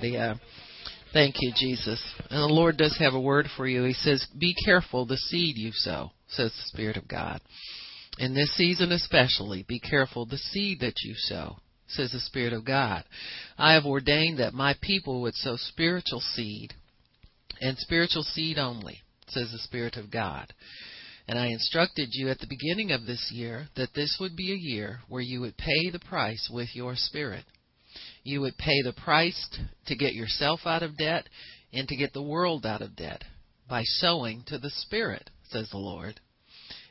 Yeah. Uh, thank you, Jesus. And the Lord does have a word for you. He says, Be careful the seed you sow, says the Spirit of God. In this season especially, be careful the seed that you sow, says the Spirit of God. I have ordained that my people would sow spiritual seed, and spiritual seed only, says the Spirit of God. And I instructed you at the beginning of this year that this would be a year where you would pay the price with your spirit you would pay the price to get yourself out of debt and to get the world out of debt by sowing to the Spirit, says the Lord.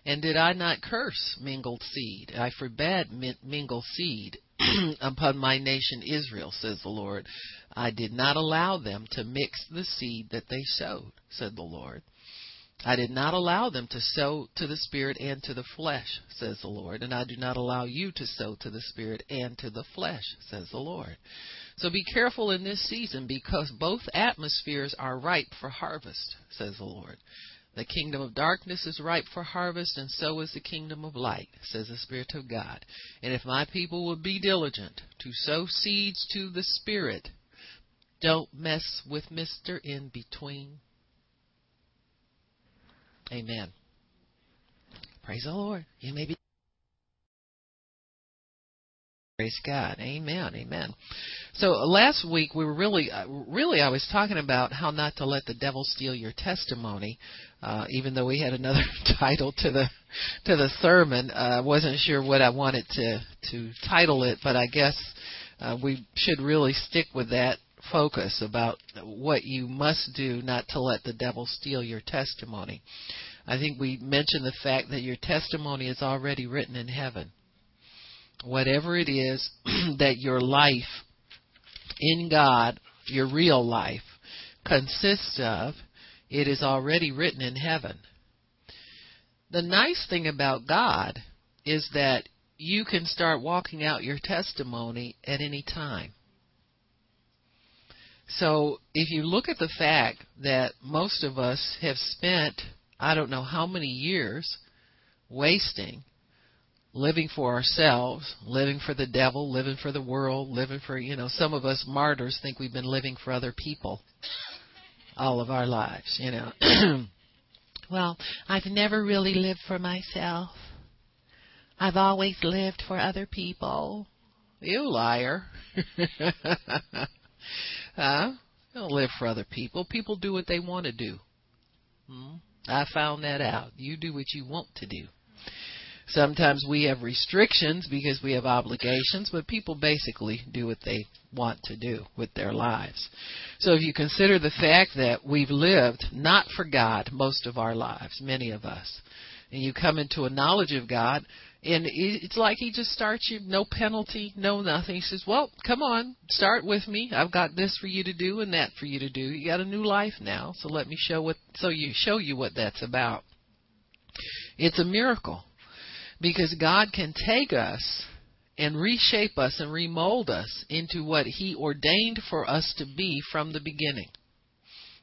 And did I not curse mingled seed? I forbade mingled seed upon my nation Israel, says the Lord. I did not allow them to mix the seed that they sowed, said the Lord. I did not allow them to sow to the Spirit and to the flesh, says the Lord, and I do not allow you to sow to the Spirit and to the flesh, says the Lord. So be careful in this season because both atmospheres are ripe for harvest, says the Lord. The kingdom of darkness is ripe for harvest, and so is the kingdom of light, says the Spirit of God. And if my people will be diligent to sow seeds to the Spirit, don't mess with Mr. In Between Amen. Praise the Lord. You may be. Praise God. Amen. Amen. So last week we were really, uh, really, I was talking about how not to let the devil steal your testimony. Uh, even though we had another title to the to the sermon, I uh, wasn't sure what I wanted to to title it, but I guess uh, we should really stick with that focus about what you must do not to let the devil steal your testimony. I think we mentioned the fact that your testimony is already written in heaven. Whatever it is that your life in God, your real life, consists of, it is already written in heaven. The nice thing about God is that you can start walking out your testimony at any time. So if you look at the fact that most of us have spent, I don't know how many years, wasting, living for ourselves, living for the devil, living for the world, living for, you know, some of us martyrs think we've been living for other people all of our lives, you know. well, I've never really lived for myself. I've always lived for other people. You liar. Huh? You don't live for other people. People do what they want to do. Hmm? I found that out. You do what you want to do. Sometimes we have restrictions because we have obligations, but people basically do what they want to do with their lives. So if you consider the fact that we've lived not for God most of our lives, many of us, and you come into a knowledge of God, and it's like he just starts you, no penalty, no nothing. He says, "Well, come on, start with me. I've got this for you to do and that for you to do. You got a new life now, so let me show what so you show you what that's about." It's a miracle because God can take us and reshape us and remold us into what he ordained for us to be from the beginning.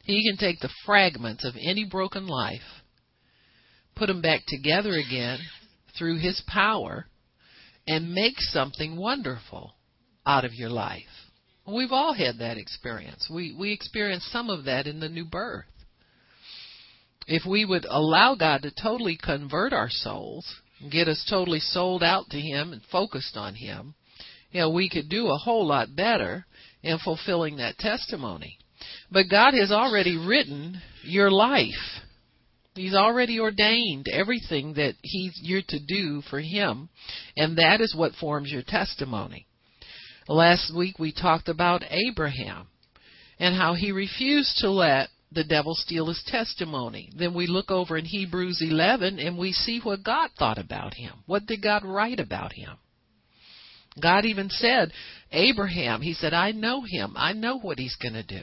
He can take the fragments of any broken life, put them back together again, through His power and make something wonderful out of your life. We've all had that experience. We we experience some of that in the new birth. If we would allow God to totally convert our souls, get us totally sold out to Him and focused on Him, you know, we could do a whole lot better in fulfilling that testimony. But God has already written your life. He's already ordained everything that he's you're to do for him, and that is what forms your testimony. Last week we talked about Abraham and how he refused to let the devil steal his testimony. Then we look over in Hebrews 11 and we see what God thought about him. What did God write about him? God even said, Abraham, he said, I know him. I know what he's going to do.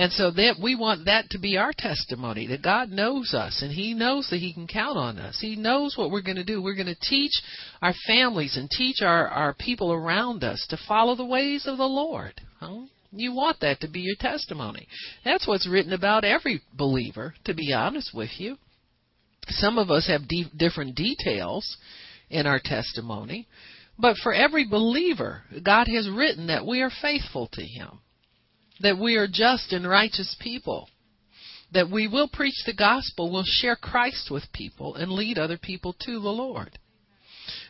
And so that we want that to be our testimony that God knows us and He knows that He can count on us. He knows what we're going to do. We're going to teach our families and teach our, our people around us to follow the ways of the Lord. Huh? You want that to be your testimony. That's what's written about every believer, to be honest with you. Some of us have de- different details in our testimony, but for every believer, God has written that we are faithful to Him that we are just and righteous people, that we will preach the gospel, we'll share Christ with people, and lead other people to the Lord.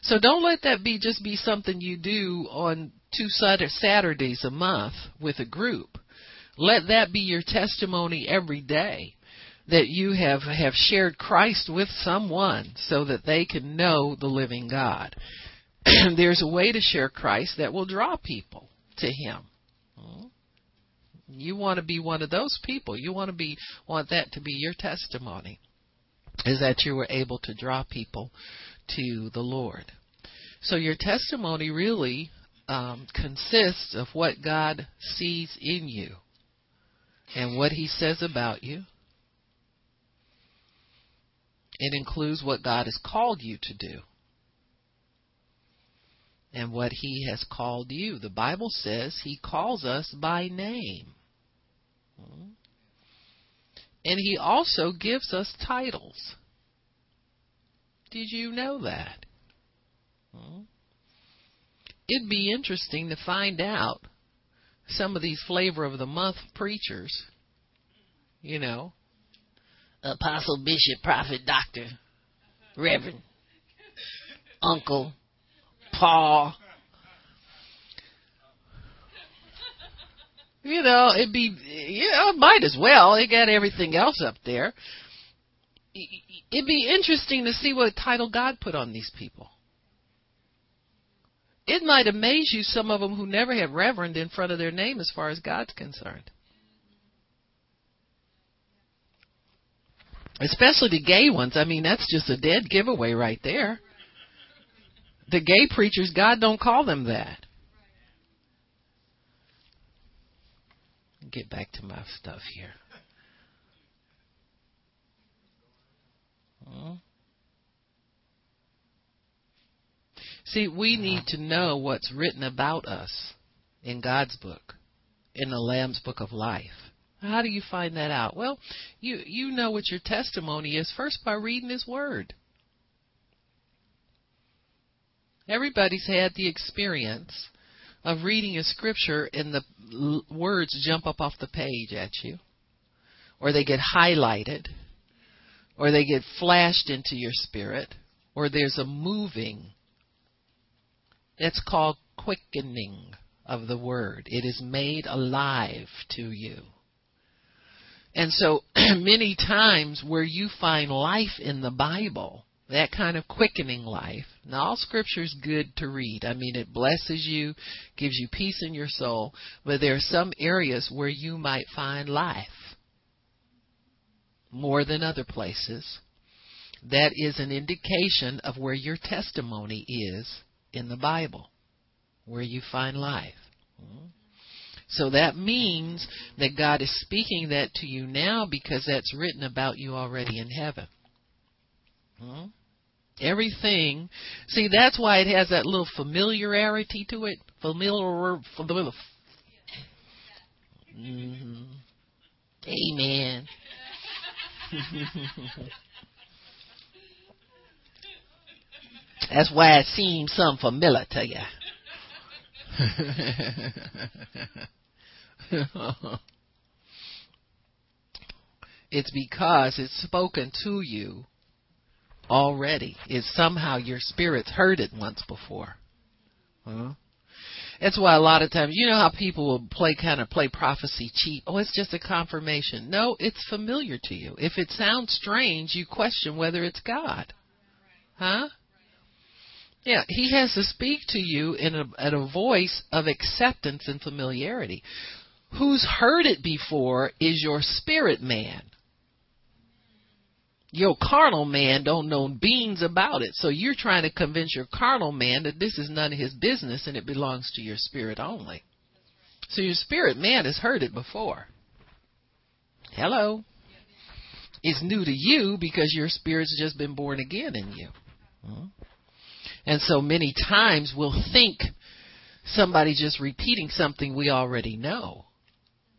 So don't let that be just be something you do on two Saturdays a month with a group. Let that be your testimony every day that you have have shared Christ with someone so that they can know the living God. There's a way to share Christ that will draw people to him. You want to be one of those people. You want to be want that to be your testimony. Is that you were able to draw people to the Lord. So your testimony really um, consists of what God sees in you and what He says about you. It includes what God has called you to do and what He has called you. The Bible says He calls us by name. Mm-hmm. And He also gives us titles. Did you know that? Mm-hmm. It'd be interesting to find out some of these flavor of the month preachers, you know, apostle, bishop, prophet, doctor, reverend, uncle, Paul. You know, it'd be, know, might as well. They got everything else up there it'd be interesting to see what title God put on these people. It might amaze you some of them who never had reverend in front of their name as far as God's concerned. Especially the gay ones. I mean, that's just a dead giveaway right there. The gay preachers, God don't call them that. Get back to my stuff here. See, we need to know what's written about us in God's book, in the Lamb's book of life. How do you find that out? Well, you you know what your testimony is first by reading his word. Everybody's had the experience of reading a scripture and the words jump up off the page at you or they get highlighted or they get flashed into your spirit, or there's a moving. That's called quickening of the word. It is made alive to you. And so many times where you find life in the Bible, that kind of quickening life. Now, all scripture is good to read. I mean, it blesses you, gives you peace in your soul, but there are some areas where you might find life more than other places, that is an indication of where your testimony is in the Bible, where you find life. So that means that God is speaking that to you now because that's written about you already in heaven. Hmm? Everything, see, that's why it has that little familiarity to it. Familiar, familiar. Mm-hmm. Amen. That's why it seems some familiar to you. it's because it's spoken to you already. It's somehow your spirit's heard it once before. Huh? That's why a lot of times, you know how people will play kind of play prophecy cheap. Oh, it's just a confirmation. No, it's familiar to you. If it sounds strange, you question whether it's God. Huh? Yeah, he has to speak to you in a, at a voice of acceptance and familiarity. Who's heard it before is your spirit man your carnal man don't know beans about it. So you're trying to convince your carnal man that this is none of his business and it belongs to your spirit only. So your spirit man has heard it before. Hello. It's new to you because your spirit's just been born again in you. Hmm? And so many times we'll think somebody's just repeating something we already know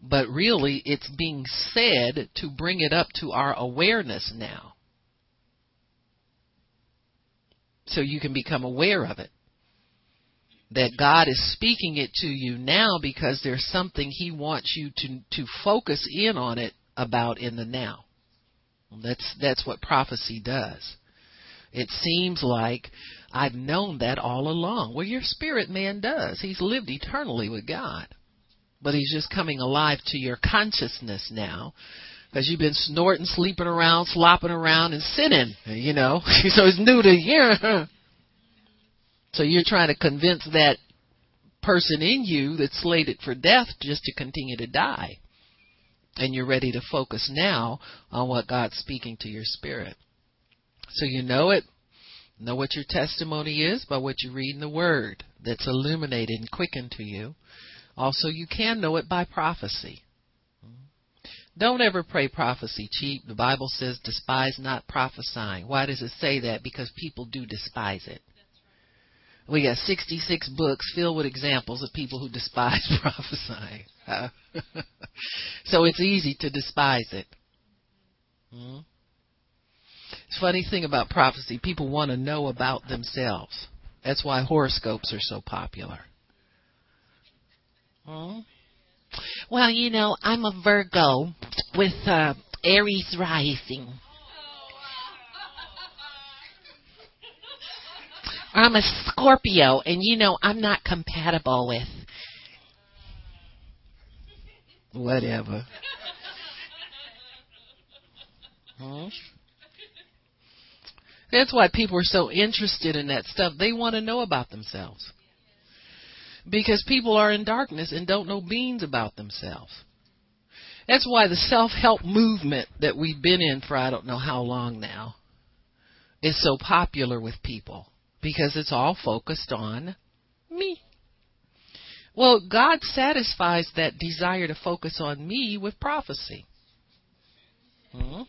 but really it's being said to bring it up to our awareness now. So you can become aware of it. that God is speaking it to you now because there's something He wants you to to focus in on it about in the now. That's that's what prophecy does. It seems like I've known that all along. Well, your spirit man does. He's lived eternally with God. But he's just coming alive to your consciousness now. Because you've been snorting, sleeping around, slopping around, and sinning, you know. so it's new to you. so you're trying to convince that person in you that's slated for death just to continue to die. And you're ready to focus now on what God's speaking to your spirit. So you know it, know what your testimony is by what you read in the Word that's illuminated and quickened to you. Also, you can know it by prophecy. Don't ever pray prophecy cheap. The Bible says, despise not prophesying. Why does it say that? Because people do despise it. We got 66 books filled with examples of people who despise prophesying. so it's easy to despise it. Hmm? It's funny thing about prophecy, people want to know about themselves. That's why horoscopes are so popular. Hmm? Well, you know, I'm a Virgo with uh, Aries rising. I'm a Scorpio, and you know, I'm not compatible with. Whatever. Hmm? That's why people are so interested in that stuff. They want to know about themselves. Because people are in darkness and don't know beans about themselves. That's why the self help movement that we've been in for I don't know how long now is so popular with people. Because it's all focused on me. Well, God satisfies that desire to focus on me with prophecy. Hmm?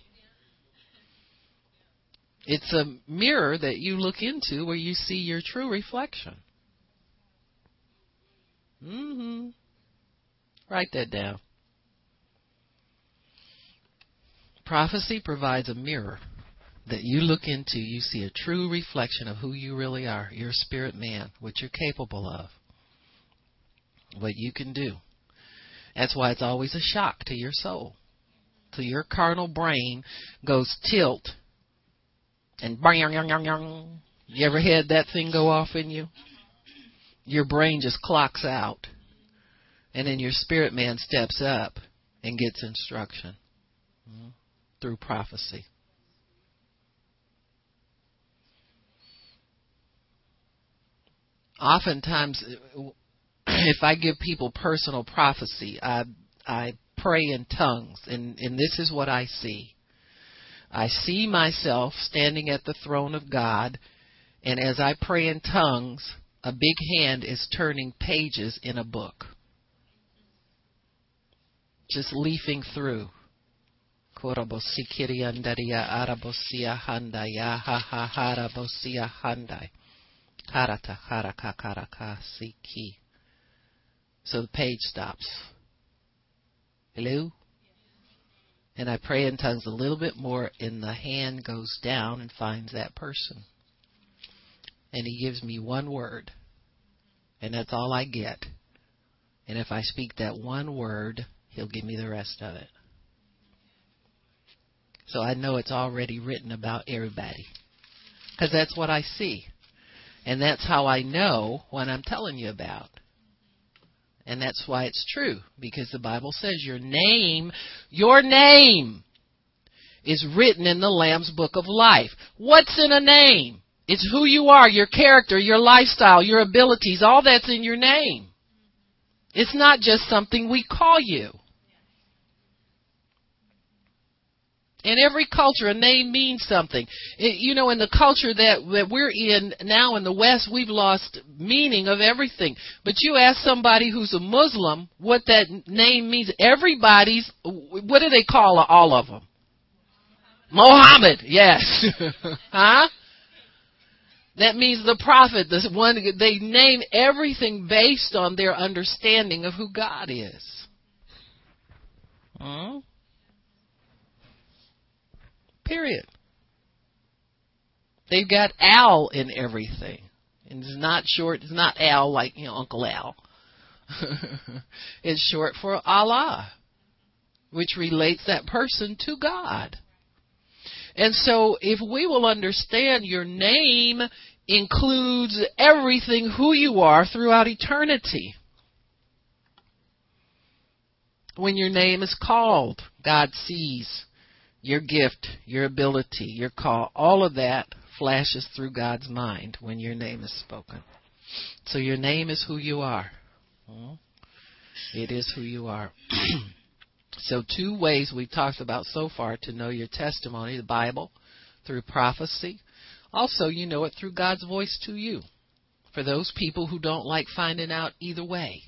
It's a mirror that you look into where you see your true reflection. Mm-hmm. Write that down. Prophecy provides a mirror that you look into. You see a true reflection of who you really are, your spirit man, what you're capable of, what you can do. That's why it's always a shock to your soul. So your carnal brain goes tilt and bang, bang, bang, bang. you ever had that thing go off in you? Your brain just clocks out. And then your spirit man steps up and gets instruction through prophecy. Oftentimes, if I give people personal prophecy, I I pray in tongues, and and this is what I see. I see myself standing at the throne of God, and as I pray in tongues, a big hand is turning pages in a book. Just leafing through. So the page stops. Hello? and I pray in tongues a little bit more, and the hand goes down and finds that person. And he gives me one word, and that's all I get. And if I speak that one word, he'll give me the rest of it. So I know it's already written about everybody. Because that's what I see. And that's how I know what I'm telling you about. And that's why it's true, because the Bible says your name, your name is written in the Lamb's book of life. What's in a name? It's who you are, your character, your lifestyle, your abilities, all that's in your name. It's not just something we call you. In every culture, a name means something. It, you know, in the culture that, that we're in now in the West, we've lost meaning of everything. But you ask somebody who's a Muslim what that name means. Everybody's, what do they call all of them? Mohammed, yes. huh? That means the prophet, the one they name everything based on their understanding of who God is. Huh? Period. They've got Al in everything. And it's not short, it's not Al like, you know, Uncle Al. it's short for Allah, which relates that person to God. And so if we will understand your name includes everything who you are throughout eternity. When your name is called, God sees your gift, your ability, your call. All of that flashes through God's mind when your name is spoken. So your name is who you are. Hmm? It is who you are. so two ways we've talked about so far to know your testimony, the Bible, through prophecy. Also, you know it through God's voice to you. For those people who don't like finding out either way.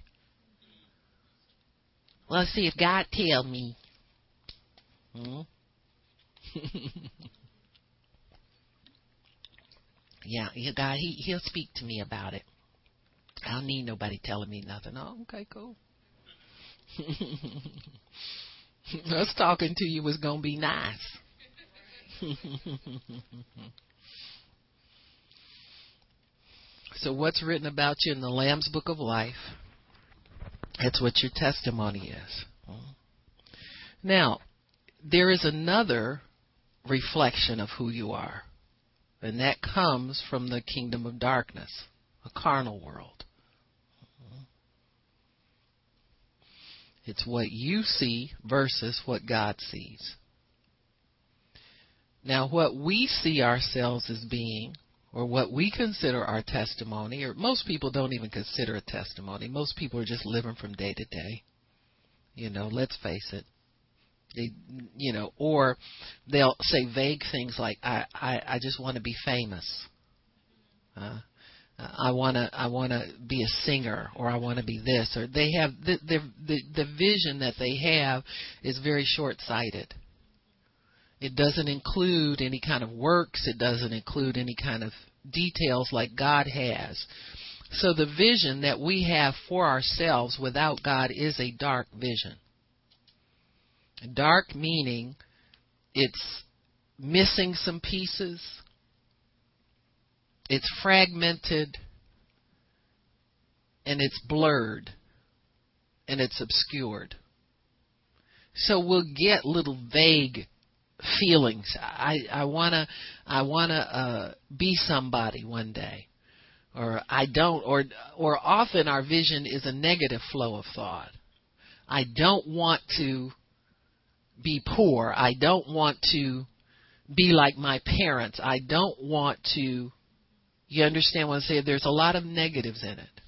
Let's see if God tell me. Hmm? yeah, God, he he'll speak to me about it. I don't need nobody telling me nothing. Oh, okay, cool. Us talking to you was gonna be nice. so what's written about you in the Lamb's Book of Life? That's what your testimony is. Now, there is another reflection of who you are. And that comes from the kingdom of darkness, a carnal world. It's what you see versus what God sees. Now, what we see ourselves as being, or what we consider our testimony, or most people don't even consider a testimony. Most people are just living from day to day. You know, let's face it. They, you know, or they'll say vague things like, "I, I, I just want to be famous." Uh, I want to, I want to be a singer, or I want to be this, or they have the, the the the vision that they have is very short-sighted. It doesn't include any kind of works. It doesn't include any kind of details like God has. So the vision that we have for ourselves without God is a dark vision. Dark meaning it's missing some pieces, it's fragmented, and it's blurred, and it's obscured. So we'll get little vague feelings. I I wanna I wanna uh, be somebody one day, or I don't, or or often our vision is a negative flow of thought. I don't want to be poor. I don't want to be like my parents. I don't want to. You understand what I'm saying? There's a lot of negatives in it.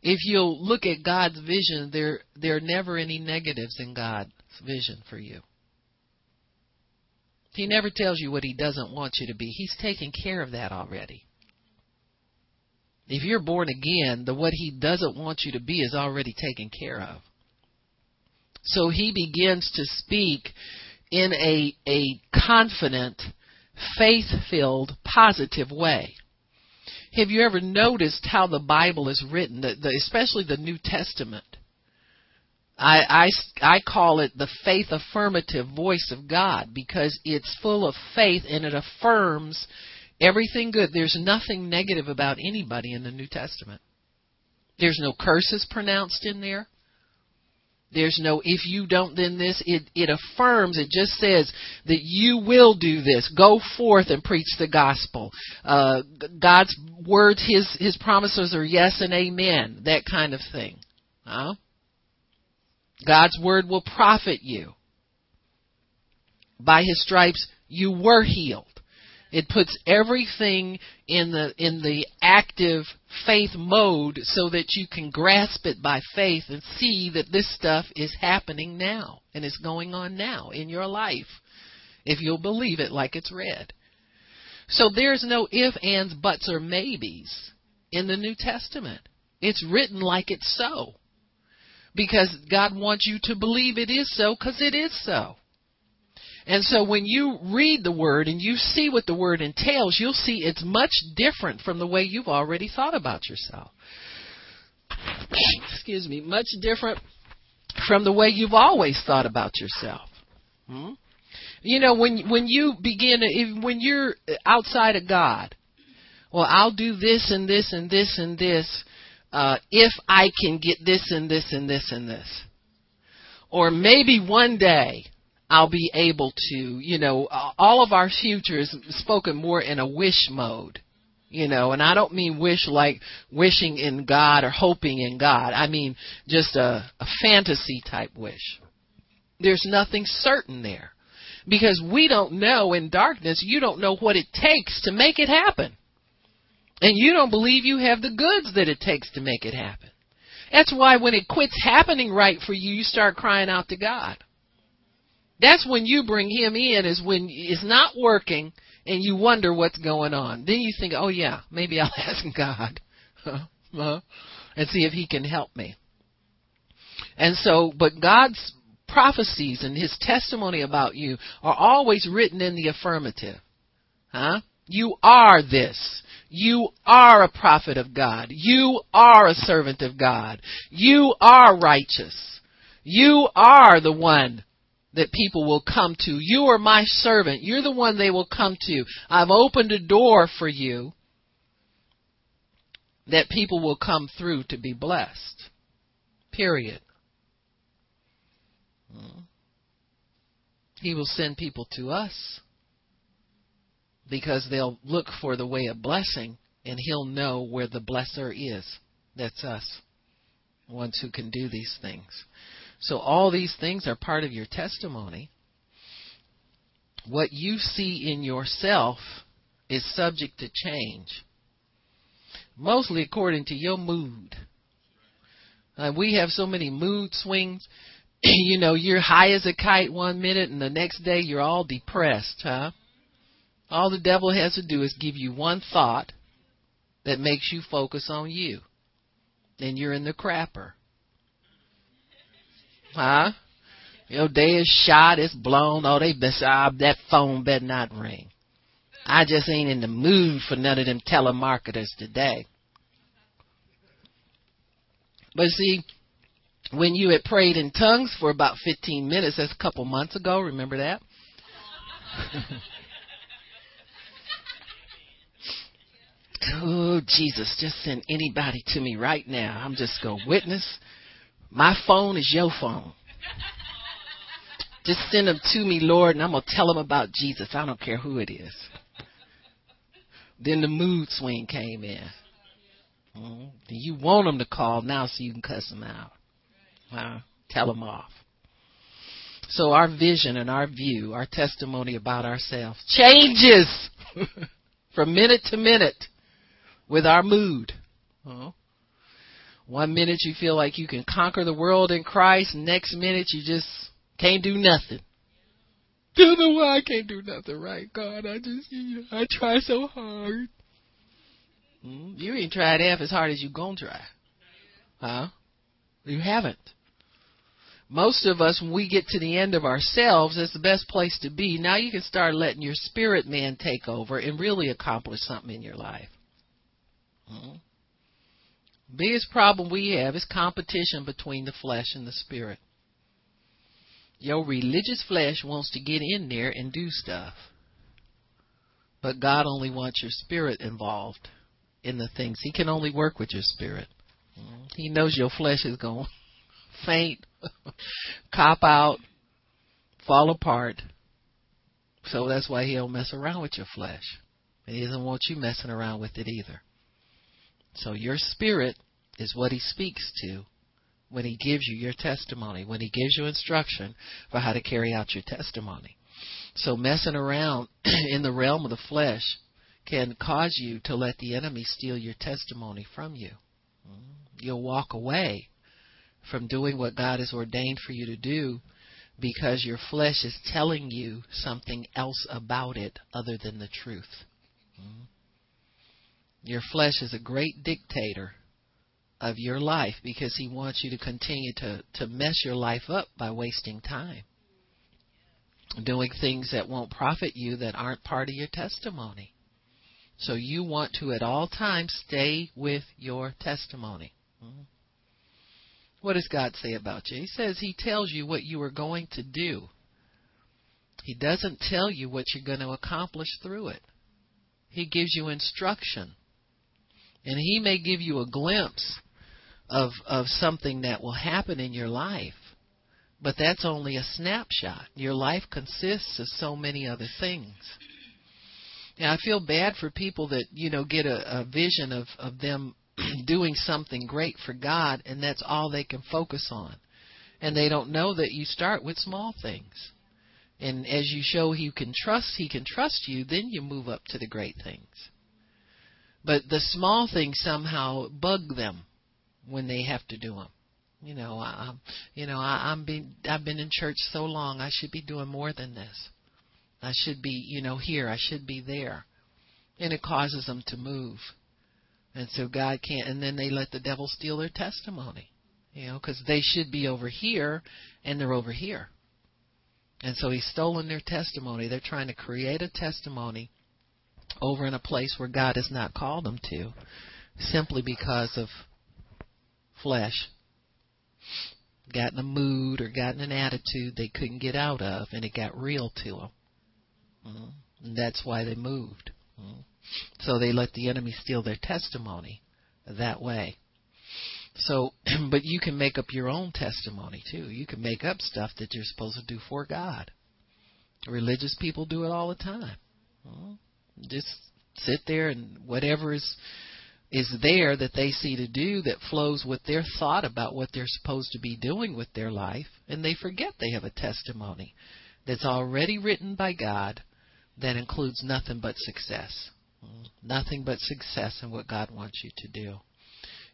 If you'll look at God's vision, there there are never any negatives in God's vision for you. He never tells you what he doesn't want you to be. He's taken care of that already. If you're born again, the what he doesn't want you to be is already taken care of. So he begins to speak in a, a confident, faith filled, positive way. Have you ever noticed how the Bible is written, the, the, especially the New Testament? I, I, I call it the faith affirmative voice of God because it's full of faith and it affirms everything good. There's nothing negative about anybody in the New Testament. There's no curses pronounced in there. There's no if you don't then this. It it affirms. It just says that you will do this. Go forth and preach the gospel. Uh, God's words, His His promises are yes and amen. That kind of thing. Huh? God's word will profit you. By His stripes you were healed. It puts everything in the in the active faith mode so that you can grasp it by faith and see that this stuff is happening now and is going on now in your life if you'll believe it like it's read. So there's no if, ands, buts, or maybes in the New Testament. It's written like it's so. Because God wants you to believe it is so because it is so. And so when you read the word and you see what the word entails, you'll see it's much different from the way you've already thought about yourself. Excuse me, much different from the way you've always thought about yourself. Hmm? You know, when when you begin, when you're outside of God, well, I'll do this and this and this and this uh, if I can get this and this and this and this. Or maybe one day I'll be able to, you know, all of our future is spoken more in a wish mode. You know, and I don't mean wish like wishing in God or hoping in God. I mean just a, a fantasy type wish. There's nothing certain there. Because we don't know in darkness, you don't know what it takes to make it happen. And you don't believe you have the goods that it takes to make it happen. That's why when it quits happening right for you, you start crying out to God. That's when you bring him in is when it's not working and you wonder what's going on. Then you think, oh yeah, maybe I'll ask God and see if he can help me. And so, but God's prophecies and his testimony about you are always written in the affirmative. Huh? You are this. You are a prophet of God. You are a servant of God. You are righteous. You are the one that people will come to. You are my servant. You're the one they will come to. I've opened a door for you that people will come through to be blessed. Period. He will send people to us because they'll look for the way of blessing and he'll know where the blesser is. That's us, ones who can do these things. So all these things are part of your testimony. What you see in yourself is subject to change, mostly according to your mood. Uh, we have so many mood swings. you know, you're high as a kite one minute, and the next day you're all depressed, huh? All the devil has to do is give you one thought that makes you focus on you. Then you're in the crapper. Huh? Your day is shot, it's blown. Oh, they best, uh, that phone better not ring. I just ain't in the mood for none of them telemarketers today. But see, when you had prayed in tongues for about 15 minutes, that's a couple months ago, remember that? Oh, Jesus, just send anybody to me right now. I'm just going to witness. My phone is your phone. Just send them to me, Lord, and I'm going to tell them about Jesus. I don't care who it is. Then the mood swing came in. Mm-hmm. You want them to call now so you can cuss them out. Uh, tell them off. So our vision and our view, our testimony about ourselves changes from minute to minute with our mood. One minute you feel like you can conquer the world in Christ, next minute you just can't do nothing. Don't know why I can't do nothing right, God. I just, you know, I try so hard. Mm, you ain't tried half as hard as you gonna try. Huh? You haven't. Most of us, when we get to the end of ourselves, it's the best place to be. Now you can start letting your spirit man take over and really accomplish something in your life. Mm-hmm. Biggest problem we have is competition between the flesh and the spirit. Your religious flesh wants to get in there and do stuff. But God only wants your spirit involved in the things. He can only work with your spirit. Mm-hmm. He knows your flesh is going to faint, cop out, fall apart. So that's why he don't mess around with your flesh. And he doesn't want you messing around with it either. So your spirit is what he speaks to when he gives you your testimony, when he gives you instruction for how to carry out your testimony. So messing around in the realm of the flesh can cause you to let the enemy steal your testimony from you. Mm-hmm. You'll walk away from doing what God has ordained for you to do because your flesh is telling you something else about it other than the truth. Mm-hmm. Your flesh is a great dictator of your life because he wants you to continue to, to mess your life up by wasting time. Doing things that won't profit you that aren't part of your testimony. So you want to at all times stay with your testimony. Hmm. What does God say about you? He says He tells you what you are going to do. He doesn't tell you what you're going to accomplish through it. He gives you instruction And he may give you a glimpse of of something that will happen in your life. But that's only a snapshot. Your life consists of so many other things. And I feel bad for people that, you know, get a, a vision of, of them doing something great for God and that's all they can focus on. And they don't know that you start with small things. And as you show he can trust he can trust you, then you move up to the great things. But the small things somehow bug them when they have to do them. You know, I, you know, I, I'm been I've been in church so long. I should be doing more than this. I should be, you know, here. I should be there, and it causes them to move. And so God can't. And then they let the devil steal their testimony, you know, because they should be over here, and they're over here. And so he's stolen their testimony. They're trying to create a testimony over in a place where God has not called them to, simply because of flesh. Got in a mood or got in an attitude they couldn't get out of, and it got real to them. Mm-hmm. And that's why they moved. Mm-hmm. So they let the enemy steal their testimony that way. So, but you can make up your own testimony too. You can make up stuff that you're supposed to do for God. Religious people do it all the time. Mm-hmm. Just sit there and whatever is is there that they see to do that flows with their thought about what they're supposed to be doing with their life, and they forget they have a testimony that's already written by God that includes nothing but success. Nothing but success in what God wants you to do.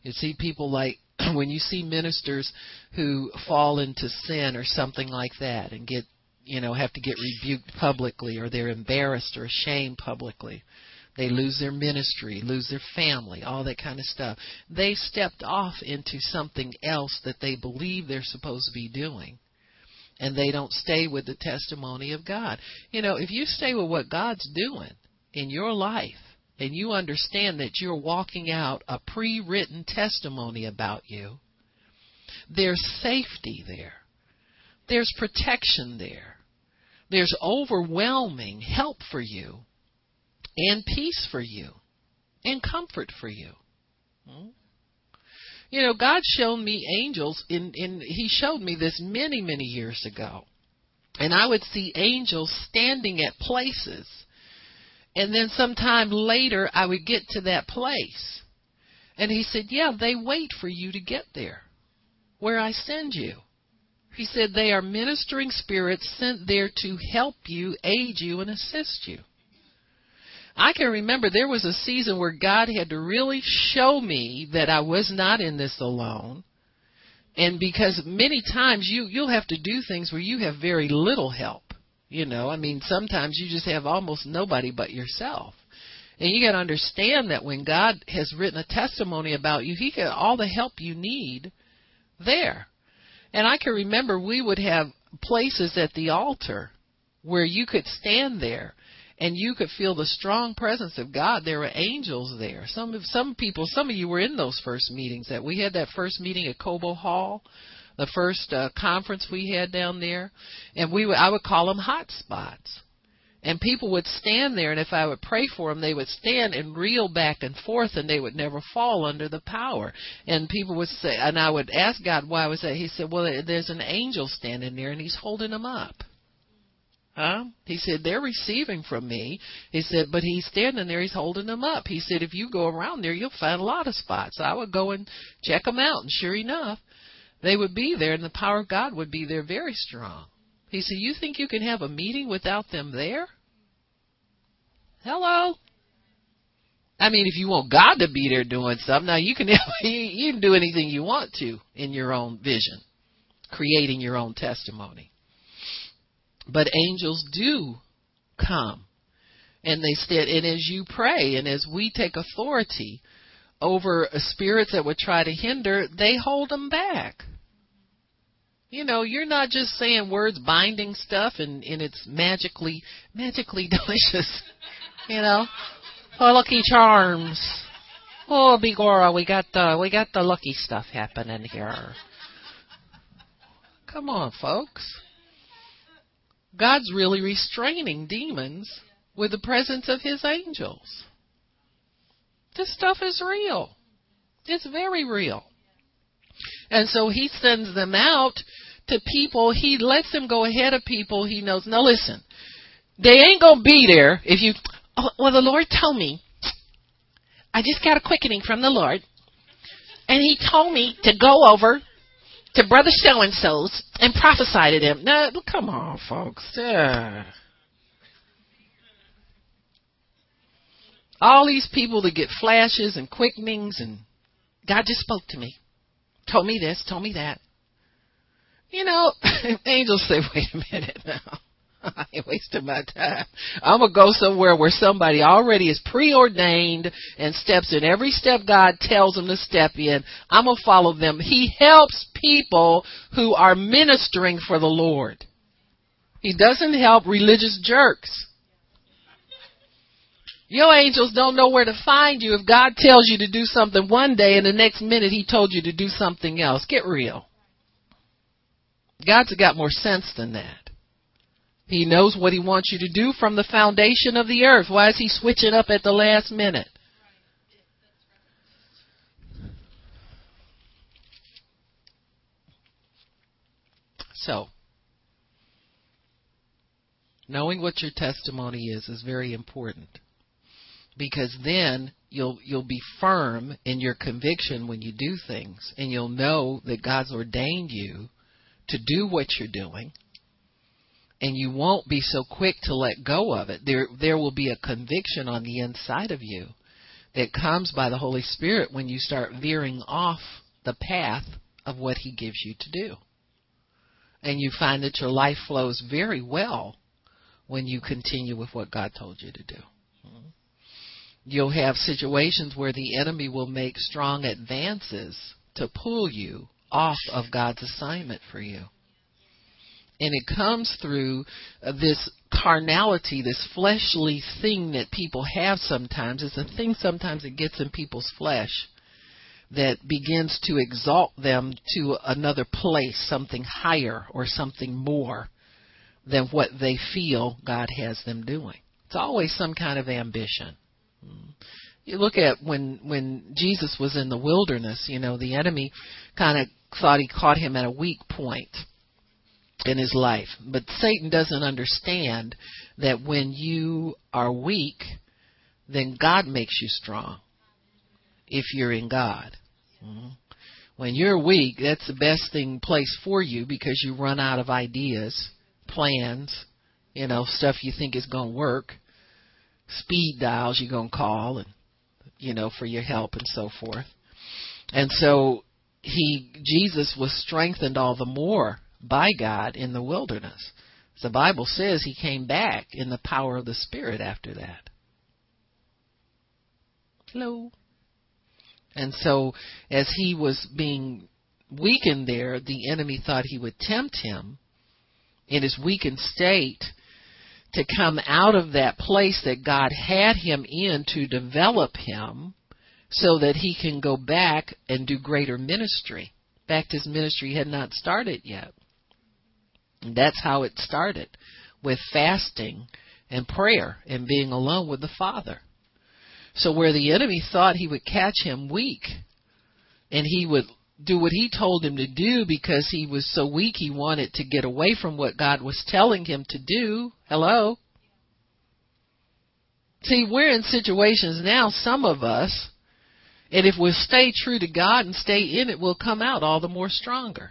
You see people like when you see ministers who fall into sin or something like that and get, you know, have to get rebuked publicly or they're embarrassed or ashamed publicly they lose their ministry, lose their family, all that kind of stuff. They stepped off into something else that they believe they're supposed to be doing. And they don't stay with the testimony of God. You know, if you stay with what God's doing in your life, and you understand that you're walking out a pre written testimony about you, there's safety there. There's protection there. There's overwhelming help for you and peace for you and comfort for you. Hmm? You know, God showed me angels in in he showed me this many many years ago. And I would see angels standing at places. And then sometime later I would get to that place. And he said, "Yeah, they wait for you to get there where I send you." He said they are ministering spirits sent there to help you, aid you and assist you. I can remember there was a season where God had to really show me that I was not in this alone. And because many times you you'll have to do things where you have very little help. You know, I mean sometimes you just have almost nobody but yourself. And you got to understand that when God has written a testimony about you, he got all the help you need there. And I can remember we would have places at the altar where you could stand there and you could feel the strong presence of God. There were angels there. Some of some people, some of you were in those first meetings that we had that first meeting at Cobo Hall, the first uh, conference we had down there, and we would, I would call them hot spots. And people would stand there, and if I would pray for them, they would stand and reel back and forth, and they would never fall under the power. And people would say, and I would ask God why was that. He said, "Well, there's an angel standing there, and he's holding them up." Huh? He said, they're receiving from me. He said, but he's standing there, he's holding them up. He said, if you go around there, you'll find a lot of spots. I would go and check them out, and sure enough, they would be there, and the power of God would be there very strong. He said, you think you can have a meeting without them there? Hello? I mean, if you want God to be there doing something, now you can you can do anything you want to in your own vision, creating your own testimony. But angels do come. And they said, and as you pray and as we take authority over spirits that would try to hinder, they hold them back. You know, you're not just saying words binding stuff and, and it's magically magically delicious. You know? Oh lucky charms. Oh Bigora, we got the we got the lucky stuff happening here. Come on, folks. God's really restraining demons with the presence of his angels. This stuff is real. It's very real. And so he sends them out to people. He lets them go ahead of people he knows. Now listen, they ain't gonna be there if you. Oh, well, the Lord told me. I just got a quickening from the Lord, and He told me to go over to Brother So and So's and prophesy to them. No, come on, folks. Yeah. All these people that get flashes and quickenings, and God just spoke to me, told me this, told me that. You know, angels say, wait a minute now. I ain't wasting my time. I'm gonna go somewhere where somebody already is preordained and steps in every step God tells them to step in. I'm gonna follow them. He helps people who are ministering for the Lord. He doesn't help religious jerks. Your angels don't know where to find you if God tells you to do something one day and the next minute he told you to do something else. Get real. God's got more sense than that. He knows what he wants you to do from the foundation of the earth. Why is he switching up at the last minute? So, knowing what your testimony is is very important because then you'll you'll be firm in your conviction when you do things and you'll know that God's ordained you to do what you're doing and you won't be so quick to let go of it. There there will be a conviction on the inside of you that comes by the Holy Spirit when you start veering off the path of what he gives you to do. And you find that your life flows very well when you continue with what God told you to do. You'll have situations where the enemy will make strong advances to pull you off of God's assignment for you and it comes through uh, this carnality, this fleshly thing that people have sometimes. It's a thing sometimes that gets in people's flesh that begins to exalt them to another place, something higher or something more than what they feel God has them doing. It's always some kind of ambition. You look at when when Jesus was in the wilderness, you know, the enemy kind of thought he caught him at a weak point in his life. But Satan doesn't understand that when you are weak, then God makes you strong if you're in God. Mm-hmm. When you're weak, that's the best thing place for you because you run out of ideas, plans, you know, stuff you think is going to work, speed dials you're going to call and you know for your help and so forth. And so he Jesus was strengthened all the more by God in the wilderness. The Bible says he came back in the power of the Spirit after that. Hello. And so, as he was being weakened there, the enemy thought he would tempt him in his weakened state to come out of that place that God had him in to develop him so that he can go back and do greater ministry. In fact, his ministry had not started yet. That's how it started with fasting and prayer and being alone with the Father. So where the enemy thought he would catch him weak and he would do what he told him to do because he was so weak he wanted to get away from what God was telling him to do. Hello? See, we're in situations now, some of us, and if we stay true to God and stay in it, we'll come out all the more stronger.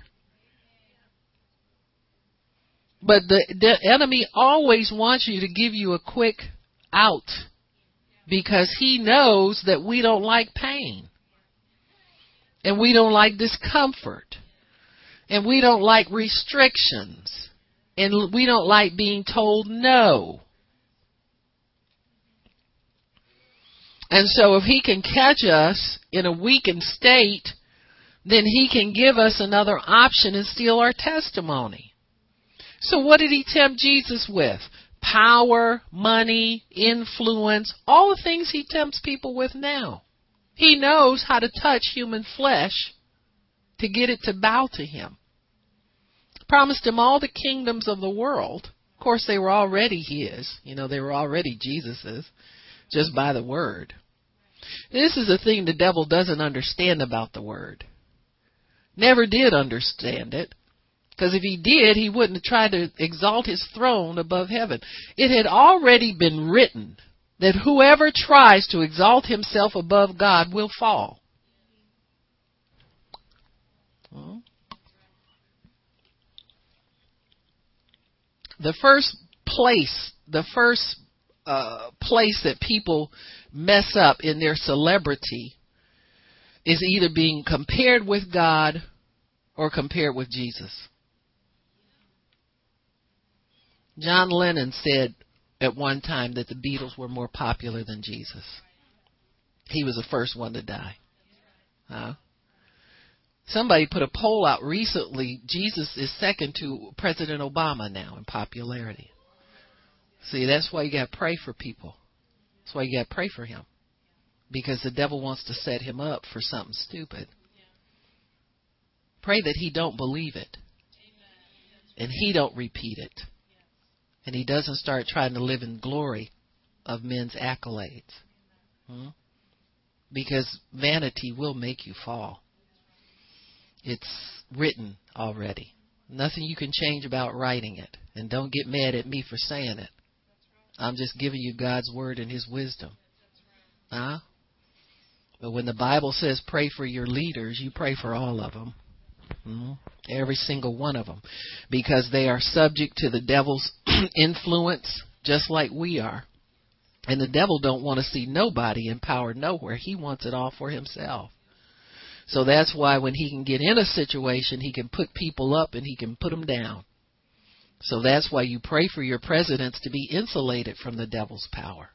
But the, the enemy always wants you to give you a quick out because he knows that we don't like pain and we don't like discomfort and we don't like restrictions and we don't like being told no. And so if he can catch us in a weakened state, then he can give us another option and steal our testimony. So what did he tempt Jesus with? Power, money, influence, all the things he tempts people with now. He knows how to touch human flesh to get it to bow to him. Promised him all the kingdoms of the world. Of course, they were already his. You know, they were already Jesus's, just by the word. This is a thing the devil doesn't understand about the word. Never did understand it. Because if he did, he wouldn't have tried to exalt his throne above heaven. It had already been written that whoever tries to exalt himself above God will fall. The first place, the first uh, place that people mess up in their celebrity is either being compared with God or compared with Jesus. John Lennon said at one time that the Beatles were more popular than Jesus. He was the first one to die. Huh? Somebody put a poll out recently. Jesus is second to President Obama now in popularity. See, that's why you got to pray for people. That's why you got to pray for him. Because the devil wants to set him up for something stupid. Pray that he don't believe it. And he don't repeat it. And he doesn't start trying to live in glory of men's accolades. Hmm? Because vanity will make you fall. It's written already. Nothing you can change about writing it. And don't get mad at me for saying it. I'm just giving you God's word and his wisdom. Huh? But when the Bible says pray for your leaders, you pray for all of them. Mm-hmm. Every single one of them. Because they are subject to the devil's influence just like we are. And the devil don't want to see nobody in power nowhere. He wants it all for himself. So that's why when he can get in a situation, he can put people up and he can put them down. So that's why you pray for your presidents to be insulated from the devil's power.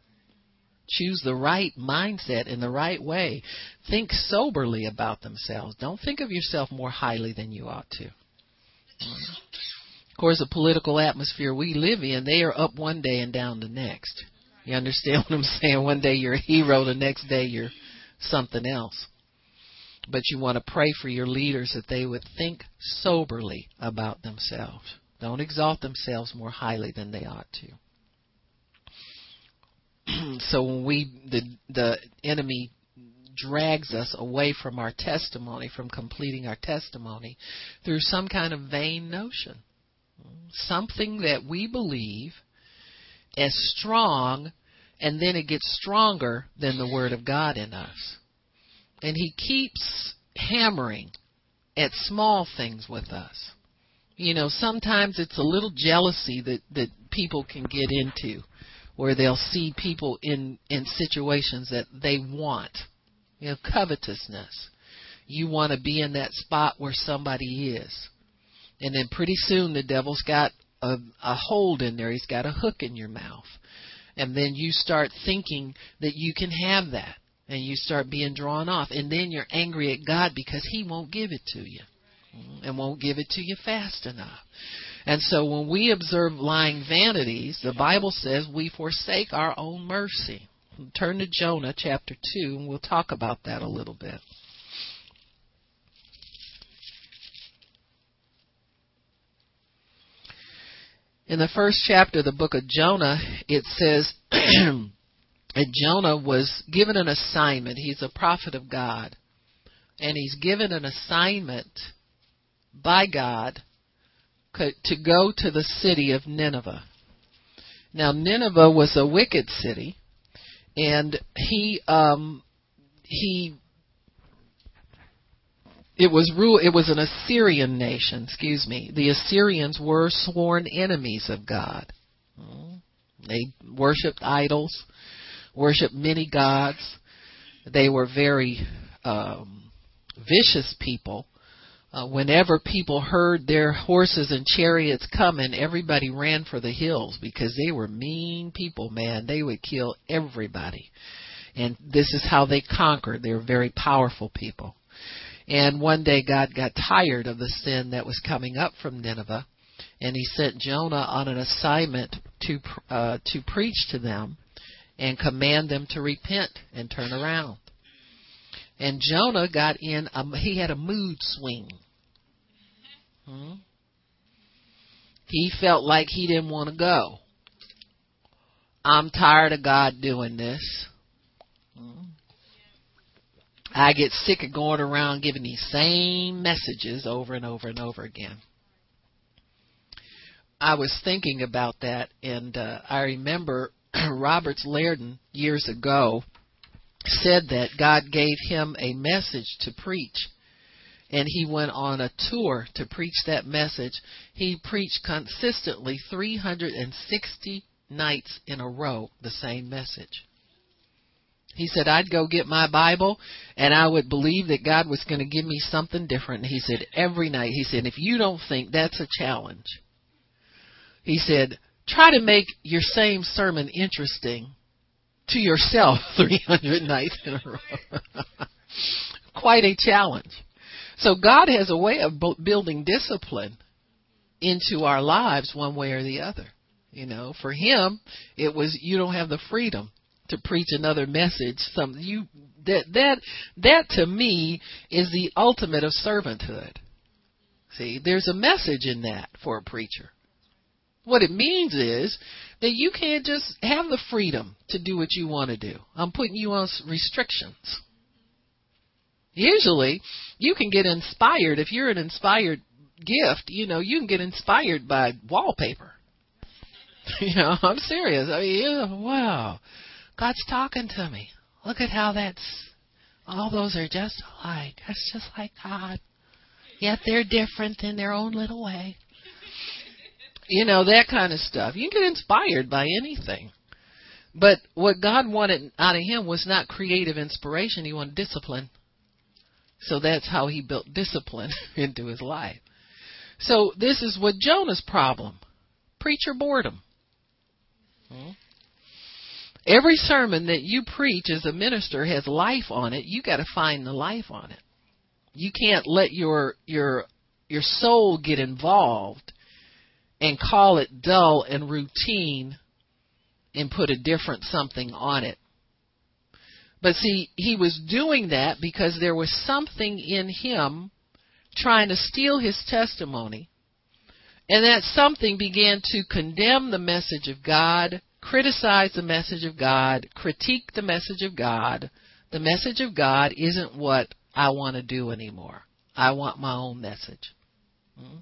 Choose the right mindset in the right way. Think soberly about themselves. Don't think of yourself more highly than you ought to. Of course, the political atmosphere we live in, they are up one day and down the next. You understand what I'm saying? One day you're a hero, the next day you're something else. But you want to pray for your leaders that they would think soberly about themselves. Don't exalt themselves more highly than they ought to. so when we the the enemy drags us away from our testimony, from completing our testimony through some kind of vain notion. Something that we believe as strong and then it gets stronger than the word of God in us. And he keeps hammering at small things with us. You know, sometimes it's a little jealousy that that people can get into where they'll see people in in situations that they want. You know, covetousness. You want to be in that spot where somebody is. And then pretty soon the devil's got a, a hold in there. He's got a hook in your mouth. And then you start thinking that you can have that and you start being drawn off and then you're angry at God because he won't give it to you and won't give it to you fast enough. And so when we observe lying vanities, the Bible says we forsake our own mercy. Turn to Jonah chapter 2 and we'll talk about that a little bit. In the first chapter of the book of Jonah, it says that Jonah was given an assignment. He's a prophet of God. And he's given an assignment by God to go to the city of Nineveh. Now Nineveh was a wicked city, and he um, he it was rule it was an Assyrian nation. Excuse me. The Assyrians were sworn enemies of God. They worshipped idols worshiped many gods. They were very um, vicious people. Uh, whenever people heard their horses and chariots coming, everybody ran for the hills because they were mean people, man. They would kill everybody. And this is how they conquered. They were very powerful people. And one day God got tired of the sin that was coming up from Nineveh, and he sent Jonah on an assignment to uh, to preach to them and command them to repent and turn around. And Jonah got in, a, he had a mood swing. Hmm? He felt like he didn't want to go. I'm tired of God doing this. I get sick of going around giving these same messages over and over and over again. I was thinking about that, and uh, I remember Roberts Liardon years ago said that God gave him a message to preach, and he went on a tour to preach that message. He preached consistently 360 nights in a row the same message. He said, I'd go get my Bible and I would believe that God was going to give me something different. he said, every night, he said, if you don't think that's a challenge, he said, try to make your same sermon interesting to yourself 300 nights in a row. Quite a challenge. So God has a way of building discipline into our lives one way or the other. You know, for him, it was you don't have the freedom to preach another message. Some you that that that to me is the ultimate of servanthood. See, there's a message in that for a preacher. What it means is that you can't just have the freedom to do what you want to do. I'm putting you on restrictions. Usually, you can get inspired if you're an inspired gift. You know, you can get inspired by wallpaper. you know, I'm serious. I mean, yeah, wow, God's talking to me. Look at how that's. All those are just alike. That's just like God. Yet they're different in their own little way. You know, that kind of stuff. You can get inspired by anything. But what God wanted out of him was not creative inspiration, he wanted discipline. So that's how he built discipline into his life. So this is what Jonah's problem. Preacher boredom. Hmm? Every sermon that you preach as a minister has life on it. You got to find the life on it. You can't let your your your soul get involved and call it dull and routine and put a different something on it. But see, he was doing that because there was something in him trying to steal his testimony. And that something began to condemn the message of God, criticize the message of God, critique the message of God. The message of God isn't what I want to do anymore. I want my own message. Hmm?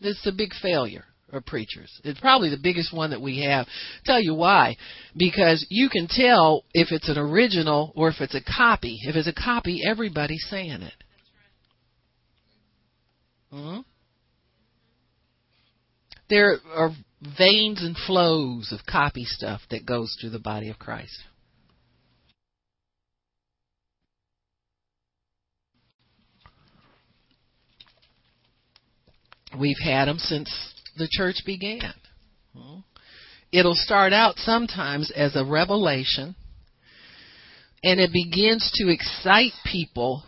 It's a big failure of preachers. It's probably the biggest one that we have. Tell you why. Because you can tell if it's an original or if it's a copy. If it's a copy, everybody's saying it. hmm There are veins and flows of copy stuff that goes through the body of Christ. We've had them since the church began. It'll start out sometimes as a revelation, and it begins to excite people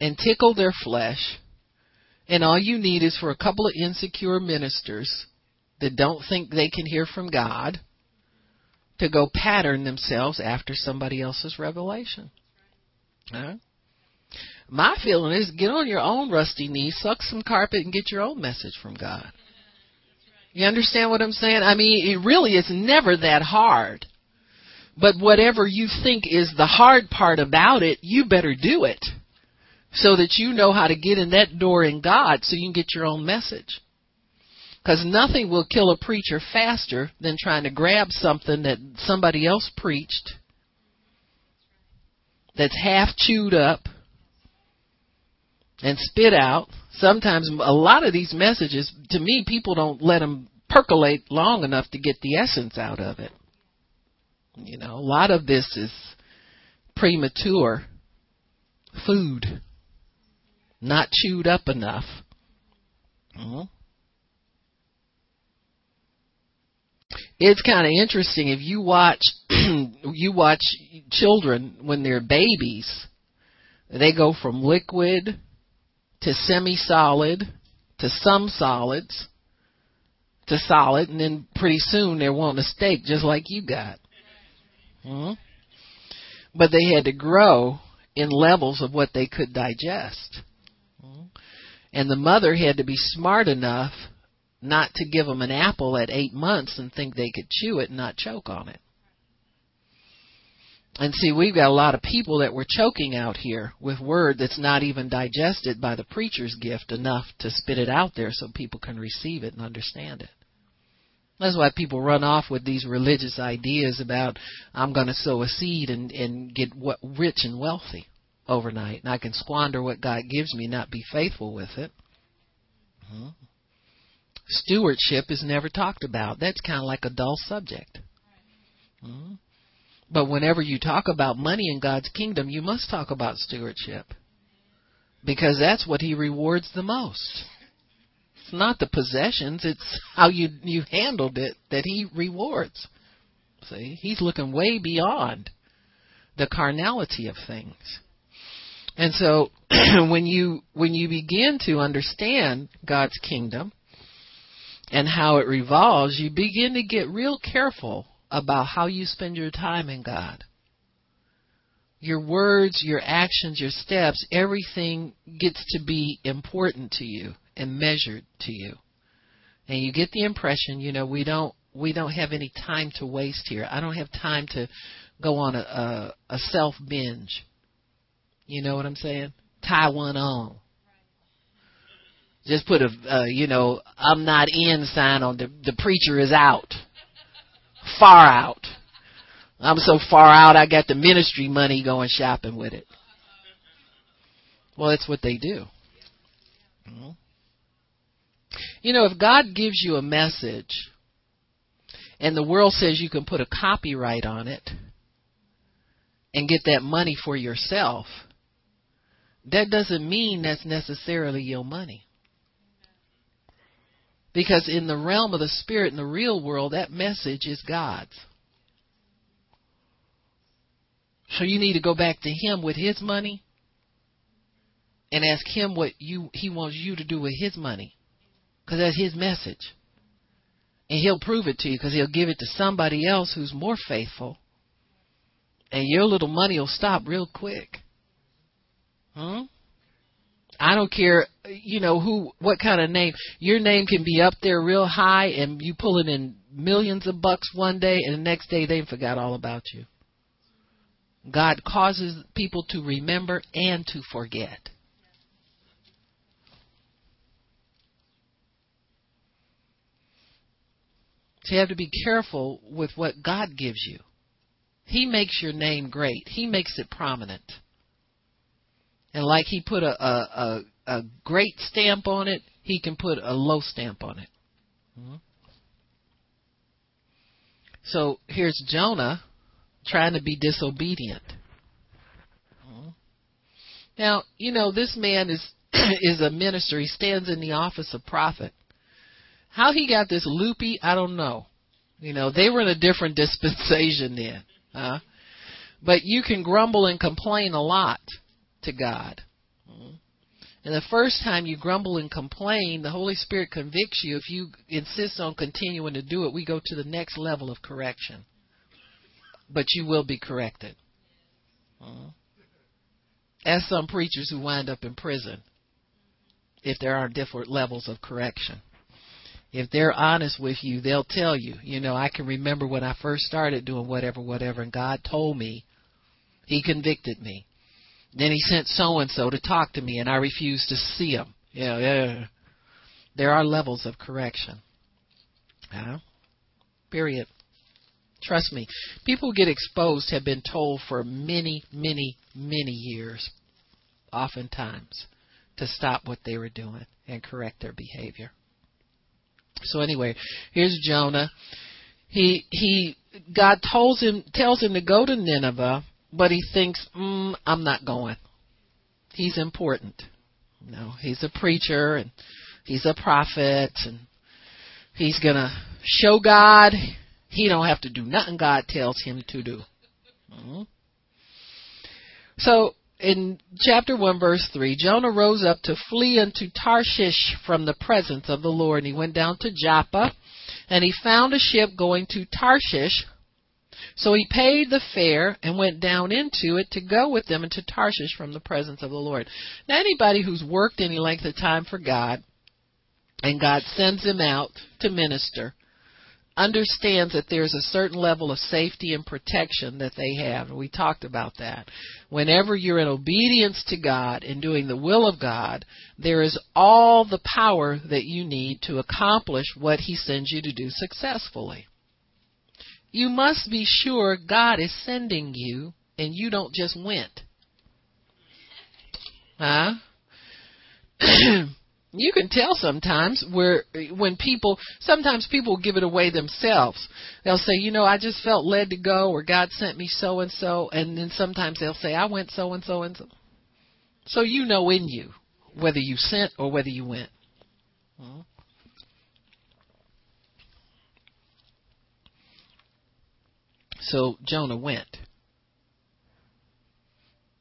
and tickle their flesh. And all you need is for a couple of insecure ministers that don't think they can hear from God to go pattern themselves after somebody else's revelation. Huh? My feeling is get on your own rusty knees, suck some carpet, and get your own message from God. You understand what I'm saying? I mean, it really is never that hard. But whatever you think is the hard part about it, you better do it. So that you know how to get in that door in God so you can get your own message. Because nothing will kill a preacher faster than trying to grab something that somebody else preached that's half chewed up and spit out. Sometimes a lot of these messages, to me, people don't let them percolate long enough to get the essence out of it. You know, a lot of this is premature food, not chewed up enough. Mm-hmm. It's kind of interesting if you watch you watch children when they're babies. They go from liquid to semi-solid to some solids to solid, and then pretty soon they're wanting a steak just like you got. hmm But they had to grow in levels of what they could digest. hmm And the mother had to be smart enough not to give them an apple at eight months and think they could chew it and not choke on it. And see, we've got a lot of people that we're choking out here with word that's not even digested by the preacher's gift enough to spit it out there so people can receive it and understand it. That's why people run off with these religious ideas about I'm going to sow a seed and and get what rich and wealthy overnight, and I can squander what God gives me, not be faithful with it. Mm-hmm. Stewardship is never talked about. That's kind of like a dull subject. Mm-hmm. But whenever you talk about money in God's kingdom, you must talk about stewardship. Because that's what he rewards the most. It's not the possessions, it's how you you handled it that he rewards. See, he's looking way beyond the carnality of things. And so when you when you begin to understand God's kingdom and how it revolves, you begin to get real careful about how you spend your time in God. Your words, your actions, your steps, everything gets to be important to you and measured to you. And you get the impression, you know, we don't we don't have any time to waste here. I don't have time to go on a a, a self binge. You know what I'm saying? Tie one on. Just put a uh, you know, I'm not in sign on the the preacher is out far out. I'm so far out, I got the ministry money going shopping with it. Well, that's what they do. You know, if God gives you a message and the world says you can put a copyright on it and get that money for yourself, that doesn't mean that's necessarily your money. Because in the realm of the spirit, in the real world, that message is God's. So you need to go back to Him with His money and ask Him what you He wants you to do with His money, because that's His message, and He'll prove it to you because He'll give it to somebody else who's more faithful, and your little money will stop real quick. Hmm? I don't care, you know, who, what kind of name. Your name can be up there real high and you pulling in millions of bucks one day and the next day they forgot all about you. God causes people to remember and to forget. So you have to be careful with what God gives you. He makes your name great. He makes it prominent. And like he put a, a, a, a great stamp on it, he can put a low stamp on it. Mm-hmm. So here's Jonah trying to be disobedient. Mm-hmm. Now, you know, this man is is a minister. He stands in the office of prophet. How he got this loopy, I don't know. You know, they were in a different dispensation then. Huh? But you can grumble and complain a lot to God. Mm-hmm. And the first time you grumble and complain, the Holy Spirit convicts you. If you insist on continuing to do it, we go to the next level of correction. But you will be corrected. Mm-hmm. As some preachers who wind up in prison, if there are different levels of correction. If they're honest with you, they'll tell you, you know, I can remember when I first started doing whatever, whatever, and God told me, He convicted me. Then he sent so and so to talk to me, and I refused to see him. Yeah, yeah. There are levels of correction. Yeah. Period. Trust me. People who get exposed have been told for many, many, many years, oftentimes, to stop what they were doing and correct their behavior. So anyway, here's Jonah. He he God tells him tells him to go to Nineveh but he thinks, mm, I'm not going. He's important. No, he's a preacher and he's a prophet and he's gonna show God. He don't have to do nothing God tells him to do. Mm-hmm. So in chapter 1 verse 3, Jonah rose up to flee unto Tarshish from the presence of the Lord and he went down to Joppa and he found a ship going to Tarshish so he paid the fare and went down into it to go with them into Tarshish from the presence of the Lord. Now, anybody who's worked any length of time for God, and God sends him out to minister, understands that there's a certain level of safety and protection that they have. We talked about that. Whenever you're in obedience to God and doing the will of God, there is all the power that you need to accomplish what He sends you to do successfully. You must be sure God is sending you and you don't just went. Huh? you can tell sometimes where when people sometimes people give it away themselves they'll say you know i just felt led to go or god sent me so and so and then sometimes they'll say i went so and so and so so you know in you whether you sent or whether you went hmm? So jonah went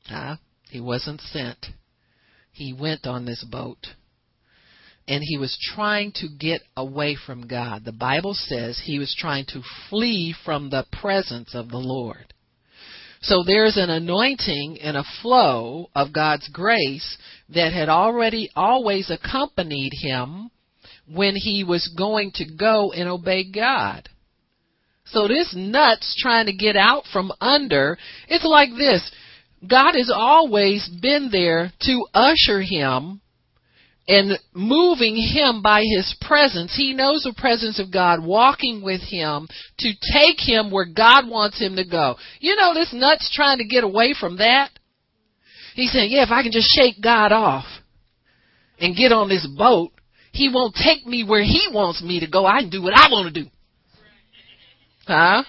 huh he wasn't sent he went on this boat and he was trying to get away from God. The Bible says he was trying to flee from the presence of the Lord. So there's an anointing and a flow of God's grace that had already always accompanied him when he was going to go and obey God. So this nuts trying to get out from under, it's like this. God has always been there to usher him and moving him by his presence. He knows the presence of God walking with him to take him where God wants him to go. You know this nut's trying to get away from that? He's saying, yeah, if I can just shake God off and get on this boat, he won't take me where he wants me to go. I can do what I want to do. Huh?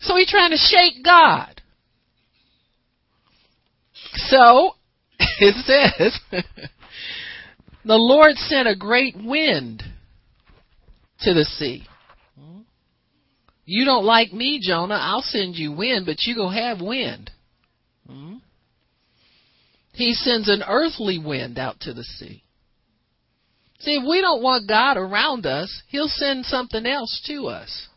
So he's trying to shake God. So, it says, the Lord sent a great wind to the sea. You don't like me, Jonah. I'll send you wind, but you go have wind. Hmm? He sends an earthly wind out to the sea. See, if we don't want God around us, He'll send something else to us.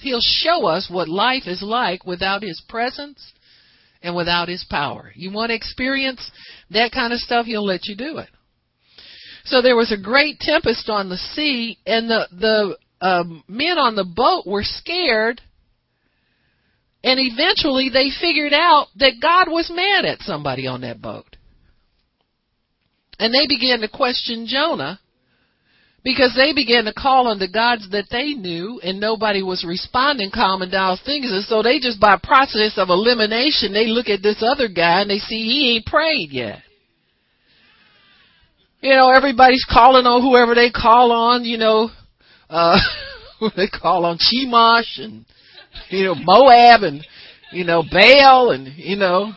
He'll show us what life is like without His presence and without his power. You want to experience that kind of stuff, he'll let you do it. So there was a great tempest on the sea, and the the um, men on the boat were scared. And eventually they figured out that God was mad at somebody on that boat. And they began to question Jonah because they began to call on the gods that they knew and nobody was responding calming down things. And so they just by process of elimination they look at this other guy and they see he ain't prayed yet. You know everybody's calling on whoever they call on you know uh they call on Chemosh and you know Moab and you know Baal and you know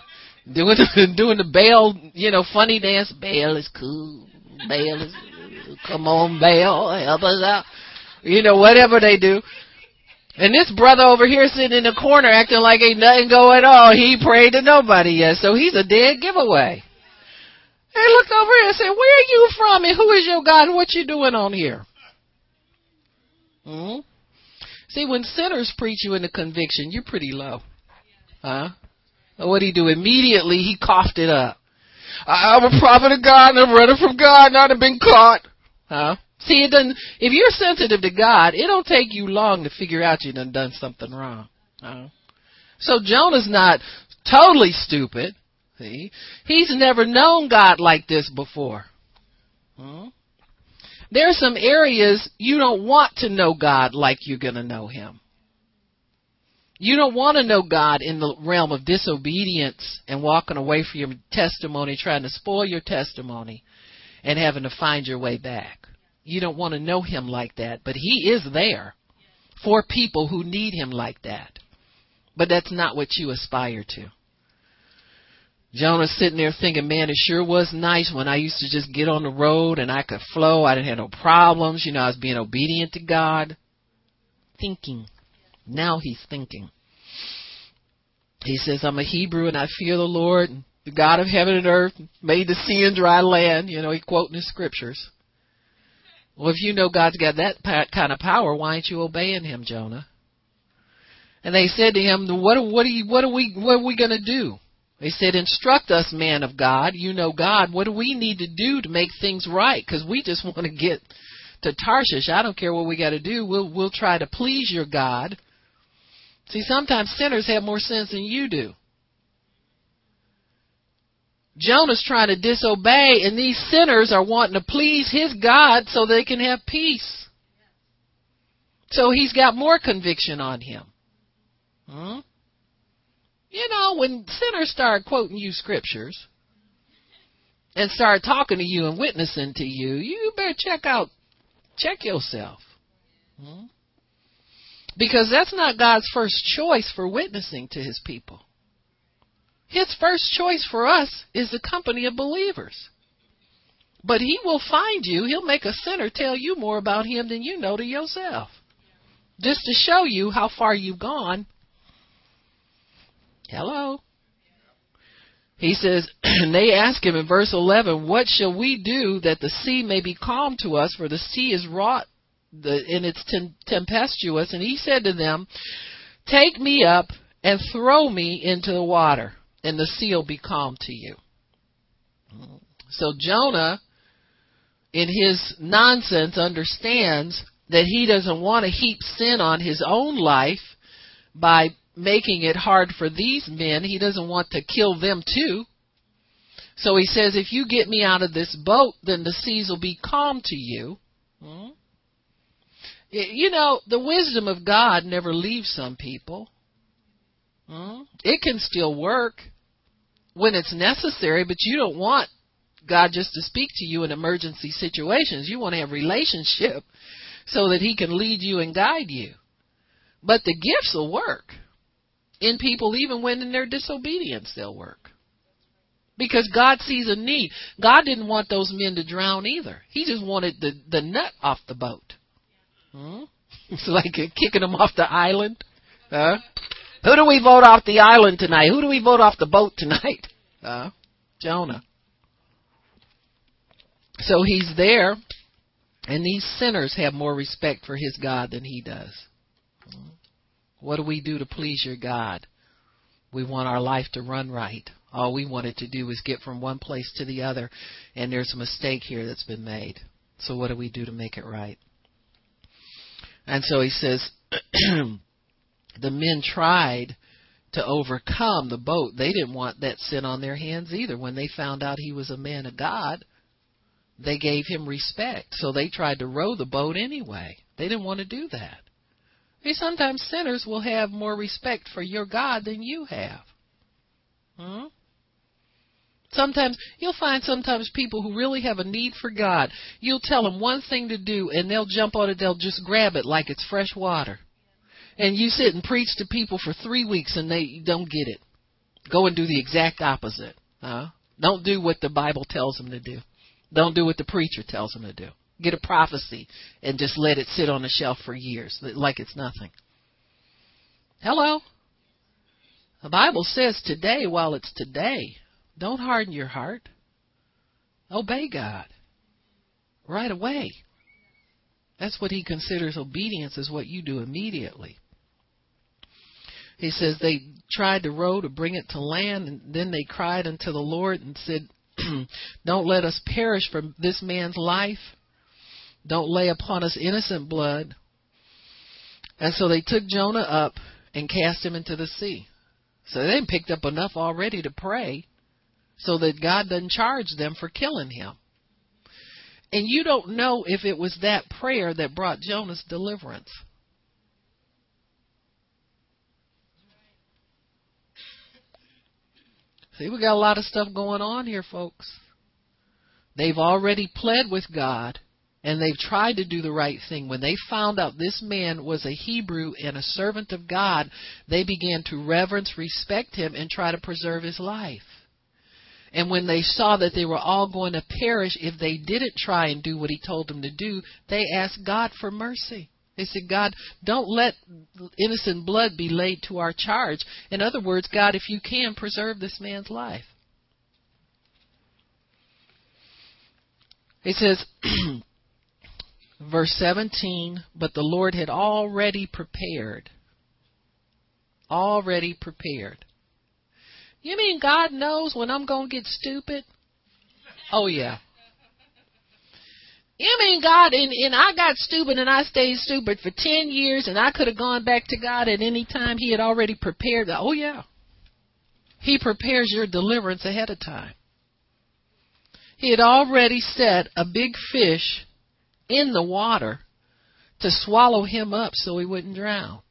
doing the doing the Baal you know funny dance. Baal is cool. Baal is Come on, Baal, help us out. You know, whatever they do. And this brother over here sitting in the corner acting like ain't nothing going on. He prayed to nobody yet, so he's a dead giveaway. Hey, look over here and say, where are you from and who is your God and what you doing on here? Hmm? See, when sinners preach you into conviction, you're pretty low. Huh? What did he do? Immediately he coughed it up. I'm a prophet of God and I'm running from God and I've been caught. Huh? See, it doesn't. If you're sensitive to God, it don't take you long to figure out you done done something wrong. Huh? So Jonah's not totally stupid. See, he's never known God like this before. Huh? There are some areas you don't want to know God like you're going to know Him. You don't want to know God in the realm of disobedience and walking away from your testimony, trying to spoil your testimony and having to find your way back. You don't want to know him like that, but he is there for people who need him like that. But that's not what you aspire to. Jonah's sitting there thinking, man, it sure was nice when I used to just get on the road and I could flow. I didn't have no problems. You know, I was being obedient to God. Thinking. Now he's thinking. He says, I'm a Hebrew and I fear the Lord the God of heaven and earth made the sea and dry land. You know, he quoting his scriptures. Well, if you know God's got that kind of power, why aren't you obeying him, Jonah? And they said to him, "What? What are you? What are we? What are we going to do?" They said, "Instruct us, man of God. You know God. What do we need to do to make things right? Because we just want to get to Tarshish. I don't care what we got to do. We'll we'll try to please your God. See, sometimes sinners have more sense than you do. Jonah's trying to disobey, and these sinners are wanting to please his God so they can have peace. So he's got more conviction on him. Hmm? You know, when sinners start quoting you scriptures and start talking to you and witnessing to you, you better check out, check yourself. Hmm? Because that's not God's first choice for witnessing to his people. His first choice for us is the company of believers. But he will find you, he'll make a sinner tell you more about him than you know to yourself. Just to show you how far you've gone. Hello? He says, and they ask him in verse 11, What shall we do that the sea may be calm to us? For the sea is wrought and it's tem- tempestuous. And he said to them, Take me up and throw me into the water, and the sea will be calm to you. So Jonah, in his nonsense, understands that he doesn't want to heap sin on his own life by making it hard for these men. He doesn't want to kill them too. So he says, if you get me out of this boat, then the seas will be calm to you. Hmm? You know, the wisdom of God never leaves some people. Hmm? It can still work when it's necessary, but you don't want God just to speak to you in emergency situations. You want to have relationship so that he can lead you and guide you. But the gifts will work in people even when in their disobedience they'll work. Because God sees a need. God didn't want those men to drown either. He just wanted the, the nut off the boat. Hmm? It's like kicking them off the island. Huh? Who do we vote off the island tonight? Who do we vote off the boat tonight? Huh? Jonah. So he's there, and these sinners have more respect for his God than he does. What do we do to please your God? We want our life to run right. All we wanted to do is get from one place to the other, and there's a mistake here that's been made. So what do we do to make it right? And so he says, the men tried to overcome the boat. They didn't want that sin on their hands either. When they found out he was a man of God, they gave him respect. So they tried to row the boat anyway. They didn't want to do that. See, sometimes sinners will have more respect for your God than you have. Hmm? Sometimes you'll find sometimes people who really have a need for God. You'll tell them one thing to do and they'll jump on it, they'll just grab it like it's fresh water. And you sit and preach to people for three weeks and they don't get it. Go and do the exact opposite. Huh? Don't do what the Bible tells them to do. Don't do what the preacher tells them to do. Get a prophecy and just let it sit on the shelf for years like it's nothing. Hello? The Bible says today while it's today. Don't harden your heart. Obey God right away. That's what he considers obedience is what you do immediately. He says they tried to row to bring it to land and then they cried unto the Lord and said, Don't let us perish from this man's life. Don't lay upon us innocent blood. And so they took Jonah up and cast him into the sea. So they picked up enough already to pray so that God doesn't charge them for killing him. And you don't know if it was that prayer that brought Jonah's deliverance. See, we got a lot of stuff going on here, folks. They've already pled with God and they've tried to do the right thing. When they found out this man was a Hebrew and a servant of God, they began to reverence, respect him, and try to preserve his life. And when they saw that they were all going to perish if they didn't try and do what he told them to do, they asked God for mercy. They said, God, don't let innocent blood be laid to our charge. In other words, God, if you can, preserve this man's life. He says, verse 17, but the Lord had already prepared. Already prepared. You mean God knows when I'm going to get stupid? Oh, yeah. I mean, God, and, and I got stupid and I stayed stupid for 10 years and I could have gone back to God at any time. He had already prepared. the, Oh, yeah. He prepares your deliverance ahead of time. He had already set a big fish in the water to swallow him up so he wouldn't drown.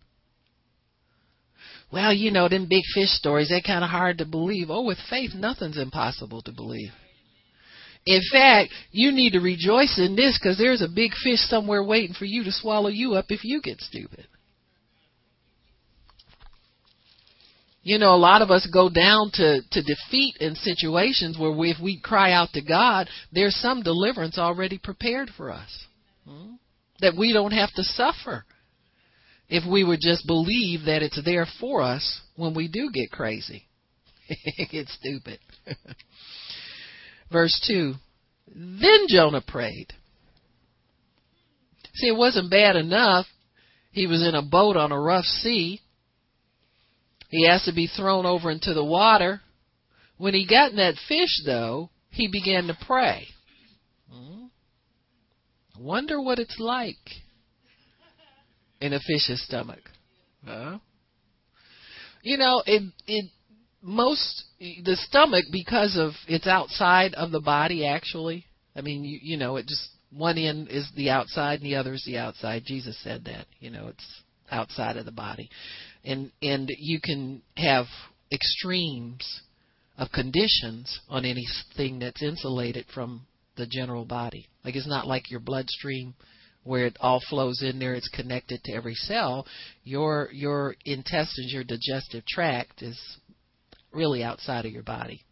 Well, you know, them big fish stories, they're kind of hard to believe. Oh, with faith, nothing's impossible to believe. In fact, you need to rejoice in this because there's a big fish somewhere waiting for you to swallow you up if you get stupid. You know, a lot of us go down to, to defeat in situations where we, if we cry out to God, there's some deliverance already prepared for us. Hmm? That we don't have to suffer if we would just believe that it's there for us when we do get crazy. get stupid. Verse 2 Then Jonah prayed. See, it wasn't bad enough. He was in a boat on a rough sea. He has to be thrown over into the water. When he got in that fish, though, he began to pray. Hmm? Wonder what it's like in a fish's stomach. Huh? You know, it it most the stomach because of it's outside of the body actually. I mean, you you know, it just one end is the outside and the other is the outside. Jesus said that. You know, it's outside of the body. And and you can have extremes of conditions on anything that's insulated from the general body. Like it's not like your bloodstream where it all flows in there it's connected to every cell your your intestines your digestive tract is really outside of your body.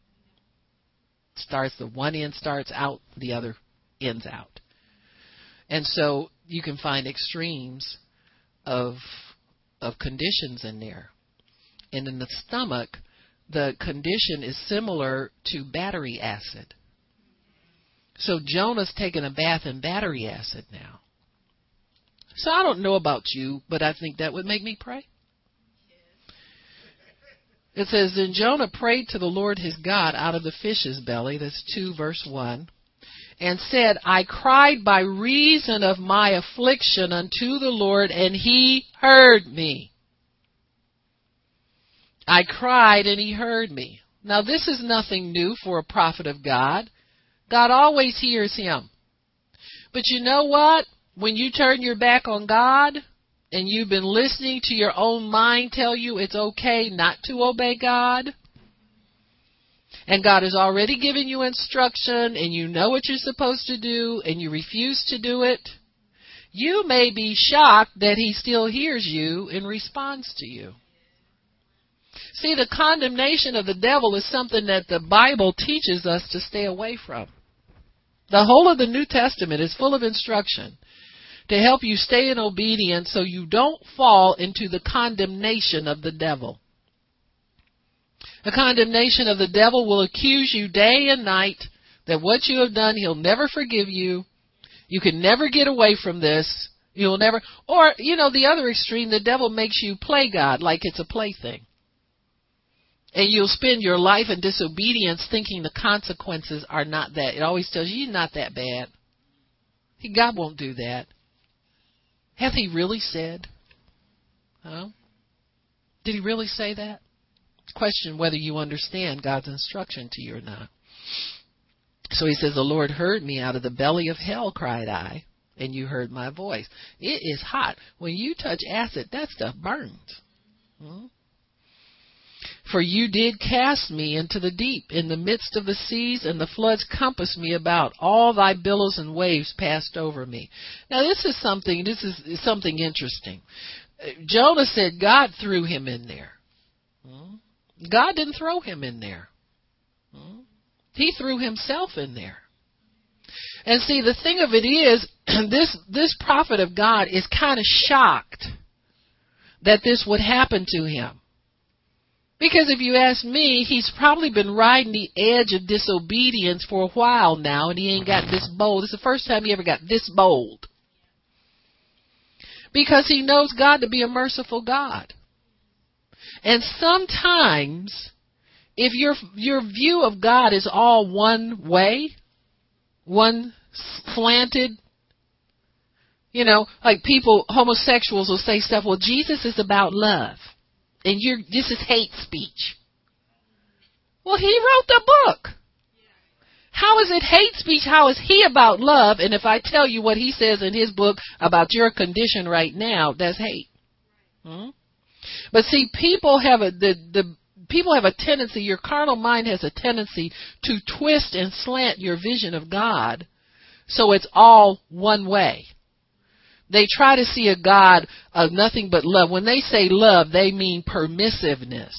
Starts the one end starts out, the other ends out. And so you can find extremes of of conditions in there. And in the stomach, the condition is similar to battery acid. So Jonah's taking a bath in battery acid now. So I don't know about you, but I think that would make me pray. It says, Then Jonah prayed to the Lord his God out of the fish's belly. That's 2 verse 1. And said, I cried by reason of my affliction unto the Lord, and he heard me. I cried, and he heard me. Now, this is nothing new for a prophet of God. God always hears him. But you know what? When you turn your back on God, and you've been listening to your own mind tell you it's okay not to obey God, and God has already given you instruction and you know what you're supposed to do and you refuse to do it, you may be shocked that He still hears you and responds to you. See, the condemnation of the devil is something that the Bible teaches us to stay away from. The whole of the New Testament is full of instruction to help you stay in obedience so you don't fall into the condemnation of the devil. The condemnation of the devil will accuse you day and night that what you have done, he'll never forgive you. You can never get away from this. You'll never, or, you know, the other extreme, the devil makes you play God like it's a plaything. And you'll spend your life in disobedience thinking the consequences are not that. It always tells you, you're not that bad. God won't do that. Hath he really said? Huh? Did he really say that? Question whether you understand God's instruction to you or not. So he says, The Lord heard me out of the belly of hell, cried I, and you heard my voice. It is hot. When you touch acid, that stuff burns. Hmm? For you did cast me into the deep, in the midst of the seas, and the floods compassed me about. All thy billows and waves passed over me. Now this is something. This is something interesting. Jonah said God threw him in there. Hmm? God didn't throw him in there. Hmm? He threw himself in there. And see, the thing of it is, this this prophet of God is kind of shocked that this would happen to him. Because if you ask me, he's probably been riding the edge of disobedience for a while now, and he ain't got this bold. It's the first time he ever got this bold. Because he knows God to be a merciful God. And sometimes, if your your view of God is all one way, one slanted You know, like people, homosexuals will say stuff, well, Jesus is about love. And you're, this is hate speech. Well, he wrote the book. How is it hate speech? How is he about love? And if I tell you what he says in his book about your condition right now, that's hate. Hmm? But see, people have a the the people have a tendency. Your carnal mind has a tendency to twist and slant your vision of God, so it's all one way. They try to see a God of nothing but love. When they say love, they mean permissiveness.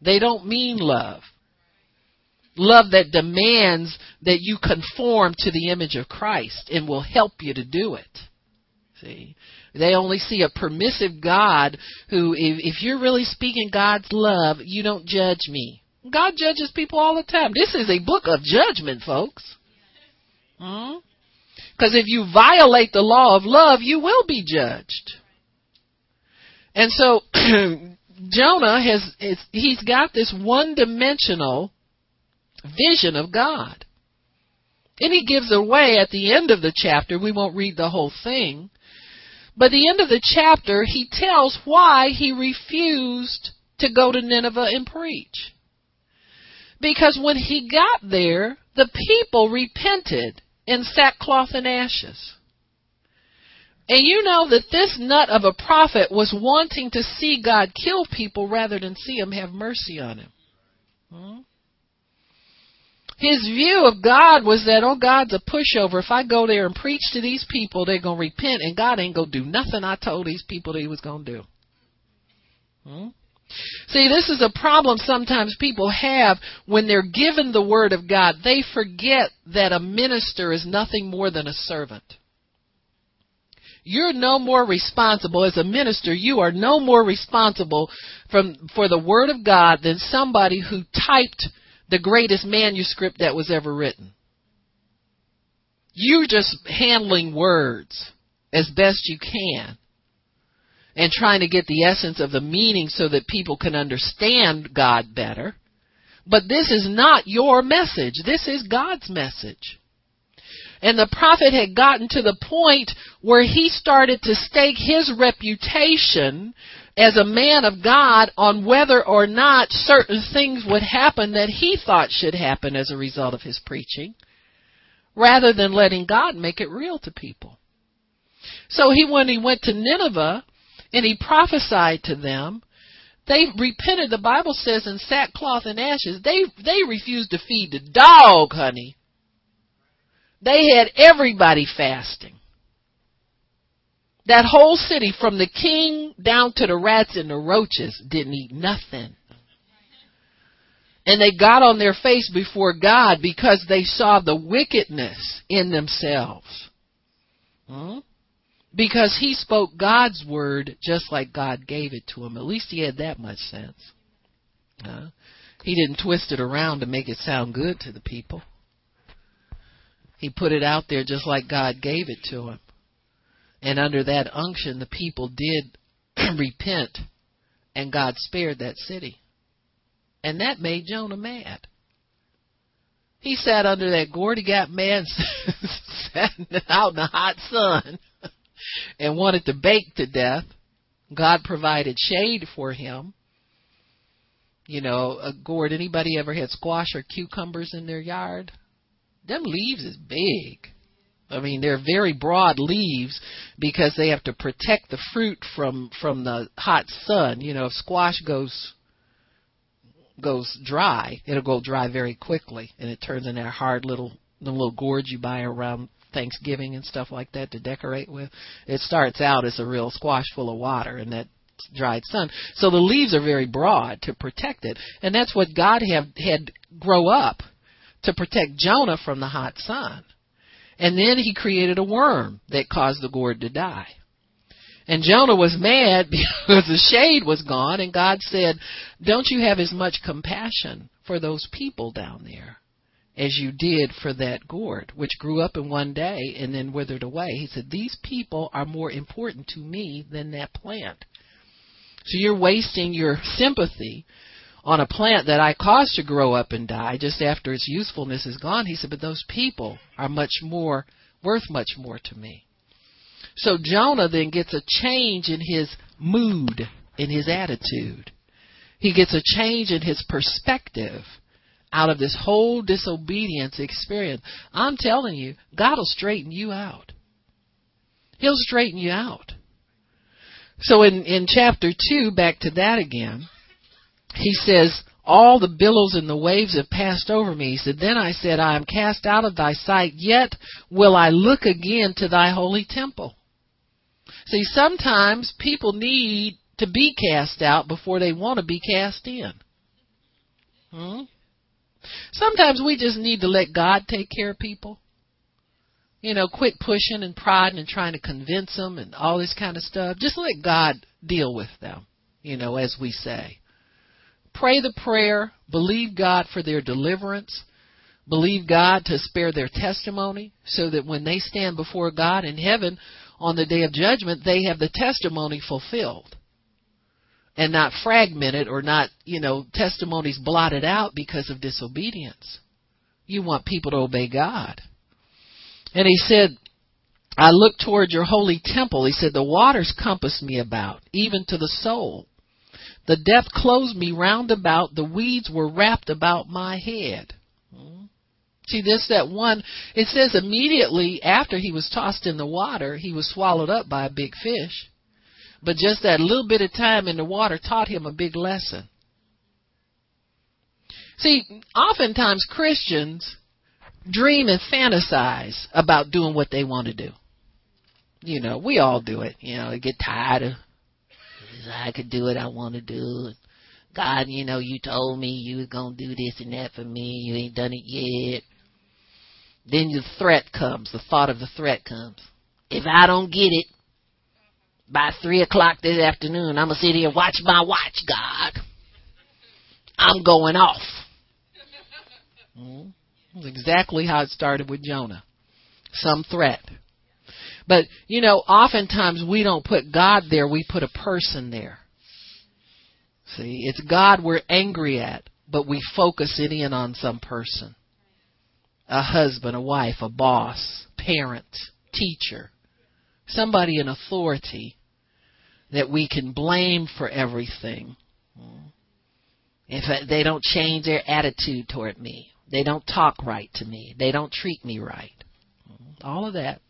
They don't mean love. Love that demands that you conform to the image of Christ and will help you to do it. See? They only see a permissive God who, if, if you're really speaking God's love, you don't judge me. God judges people all the time. This is a book of judgment, folks. Hmm? Because if you violate the law of love, you will be judged. And so Jonah has he's got this one-dimensional vision of God. And he gives away at the end of the chapter, we won't read the whole thing, but the end of the chapter, he tells why he refused to go to Nineveh and preach. Because when he got there, the people repented in sackcloth and ashes. And you know that this nut of a prophet was wanting to see God kill people rather than see him have mercy on him. Hmm? His view of God was that, oh, God's a pushover. If I go there and preach to these people, they're going to repent, and God ain't going to do nothing I told these people that He was going to do. Hmm? See, this is a problem sometimes people have when they're given the Word of God. They forget that a minister is nothing more than a servant. You're no more responsible as a minister. You are no more responsible from, for the Word of God than somebody who typed the greatest manuscript that was ever written. You're just handling words as best you can and trying to get the essence of the meaning so that people can understand God better. But this is not your message. This is God's message. And the prophet had gotten to the point where he started to stake his reputation as a man of God on whether or not certain things would happen that he thought should happen as a result of his preaching, rather than letting God make it real to people. So he, when he went to Nineveh and he prophesied to them, they repented. The Bible says in sackcloth and ashes. They they refused to feed the dog, honey. They had everybody fasting. That whole city, from the king down to the rats and the roaches, didn't eat nothing. And they got on their face before God because they saw the wickedness in themselves. Hmm? Because he spoke God's word just like God gave it to him. At least he had that much sense. Uh, he didn't twist it around to make it sound good to the people. He put it out there just like God gave it to him. And under that unction, the people did repent, and God spared that city. And that made Jonah mad. He sat under that gourd, he got mad, sat out in the hot sun, and wanted to bake to death. God provided shade for him. You know, a gourd. Anybody ever had squash or cucumbers in their yard? Them leaves is big. I mean, they're very broad leaves because they have to protect the fruit from from the hot sun. You know, if squash goes goes dry, it'll go dry very quickly, and it turns into a hard little the little gourds you buy around Thanksgiving and stuff like that to decorate with. It starts out as a real squash full of water, and that dried sun. So the leaves are very broad to protect it, and that's what God had had grow up to protect Jonah from the hot sun. And then he created a worm that caused the gourd to die. And Jonah was mad because the shade was gone, and God said, Don't you have as much compassion for those people down there as you did for that gourd, which grew up in one day and then withered away? He said, These people are more important to me than that plant. So you're wasting your sympathy on a plant that I caused to grow up and die just after its usefulness is gone. He said, but those people are much more, worth much more to me. So Jonah then gets a change in his mood, in his attitude. He gets a change in his perspective out of this whole disobedience experience. I'm telling you, God will straighten you out. He'll straighten you out. So in, in chapter 2, back to that again, he says, all the billows and the waves have passed over me. He said, Then I said, I am cast out of thy sight, yet will I look again to thy holy temple. See, sometimes people need to be cast out before they want to be cast in. Hmm? Sometimes we just need to let God take care of people. You know, quit pushing and prodding and trying to convince them and all this kind of stuff. Just let God deal with them, you know, as we say. Pray the prayer, believe God for their deliverance, believe God to spare their testimony so that when they stand before God in heaven on the day of judgment, they have the testimony fulfilled and not fragmented or not, you know, testimonies blotted out because of disobedience. You want people to obey God. And he said, I look toward your holy temple. He said, the waters compass me about, even to the soul. The depth closed me round about. The weeds were wrapped about my head. Hmm. See this, that one, it says immediately after he was tossed in the water, he was swallowed up by a big fish. But just that little bit of time in the water taught him a big lesson. See, oftentimes Christians dream and fantasize about doing what they want to do. You know, we all do it. You know, get tired of, I could do what I want to do. God, you know, you told me you was going to do this and that for me. You ain't done it yet. Then the threat comes. The thought of the threat comes. If I don't get it, by three o'clock this afternoon, I'm gonna sit here and watch my watch, God. I'm going off. Mm-hmm. That's exactly how it started with Jonah. Some threat. But, you know, oftentimes we don't put God there, we put a person there. See, it's God we're angry at, but we focus it in on some person. A husband, a wife, a boss, parent, teacher, somebody in authority that we can blame for everything. If they don't change their attitude toward me, they don't talk right to me, they don't treat me right. All of that.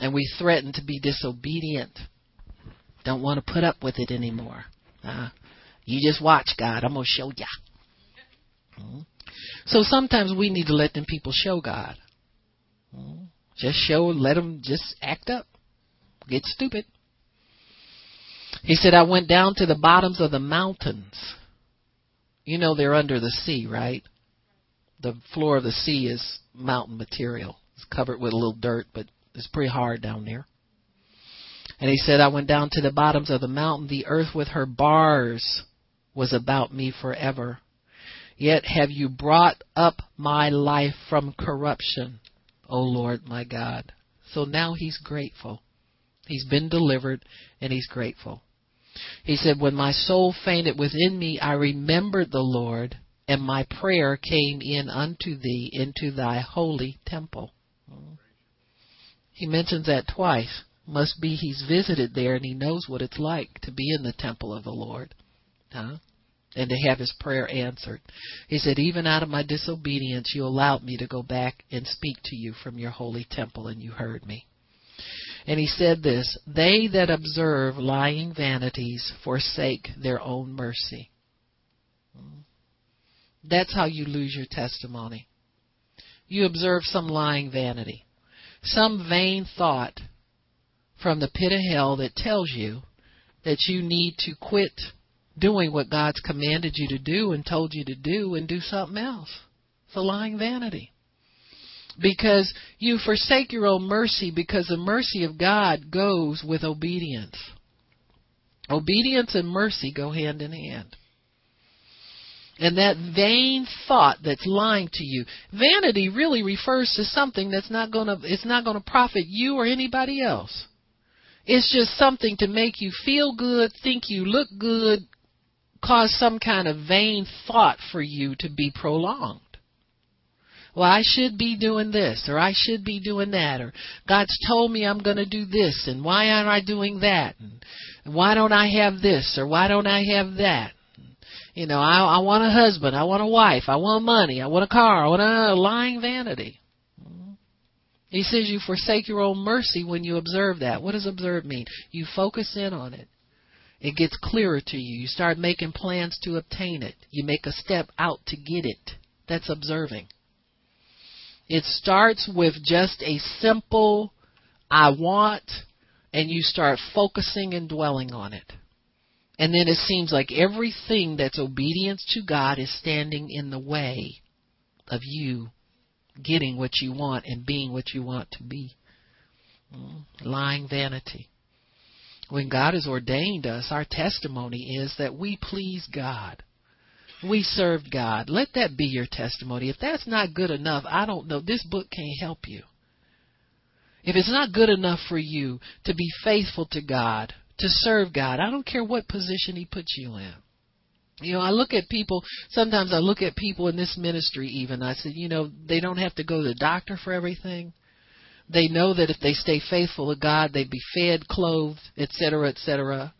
And we threaten to be disobedient. Don't want to put up with it anymore. Uh, you just watch, God. I'm going to show ya. So sometimes we need to let them people show God. Just show, let them just act up, get stupid. He said, I went down to the bottoms of the mountains. You know they're under the sea, right? The floor of the sea is mountain material. It's covered with a little dirt, but it's pretty hard down there. And he said, I went down to the bottoms of the mountain. The earth with her bars was about me forever. Yet have you brought up my life from corruption. O Lord my God. So now he's grateful. He's been delivered and he's grateful. He said, When my soul fainted within me, I remembered the Lord, and my prayer came in unto thee into thy holy temple. He mentions that twice. Must be he's visited there and he knows what it's like to be in the temple of the Lord. Huh? and to have his prayer answered. He said, Even out of my disobedience, you allowed me to go back and speak to you from your holy temple, and you heard me. And he said this They that observe lying vanities forsake their own mercy. That's how you lose your testimony. You observe some lying vanity, some vain thought from the pit of hell that tells you that you need to quit doing what God's commanded you to do and told you to do and do something else. It's a lying vanity. Because you forsake your own mercy because the mercy of God goes with obedience. Obedience and mercy go hand in hand. And that vain thought that's lying to you, vanity really refers to something that's not going to it's not going to profit you or anybody else. It's just something to make you feel good, think you look good, cause some kind of vain thought for you to be prolonged. Well, I should be doing this, or I should be doing that, or God's told me I'm going to do this, and why aren't I doing that? And why don't I have this, or why don't I have that? You know, I, I want a husband, I want a wife, I want money, I want a car, I want a lying vanity. He says you forsake your own mercy when you observe that. What does observe mean? You focus in on it. It gets clearer to you. You start making plans to obtain it. You make a step out to get it. That's observing. It starts with just a simple, I want, and you start focusing and dwelling on it. And then it seems like everything that's obedience to God is standing in the way of you getting what you want and being what you want to be. Mm, lying vanity. When God has ordained us, our testimony is that we please God. We served God. Let that be your testimony. If that's not good enough, I don't know. This book can't help you. If it's not good enough for you to be faithful to God, to serve God, I don't care what position He puts you in. You know, I look at people, sometimes I look at people in this ministry even. I said, you know, they don't have to go to the doctor for everything. They know that if they stay faithful to God, they'd be fed, clothed, etc., etc.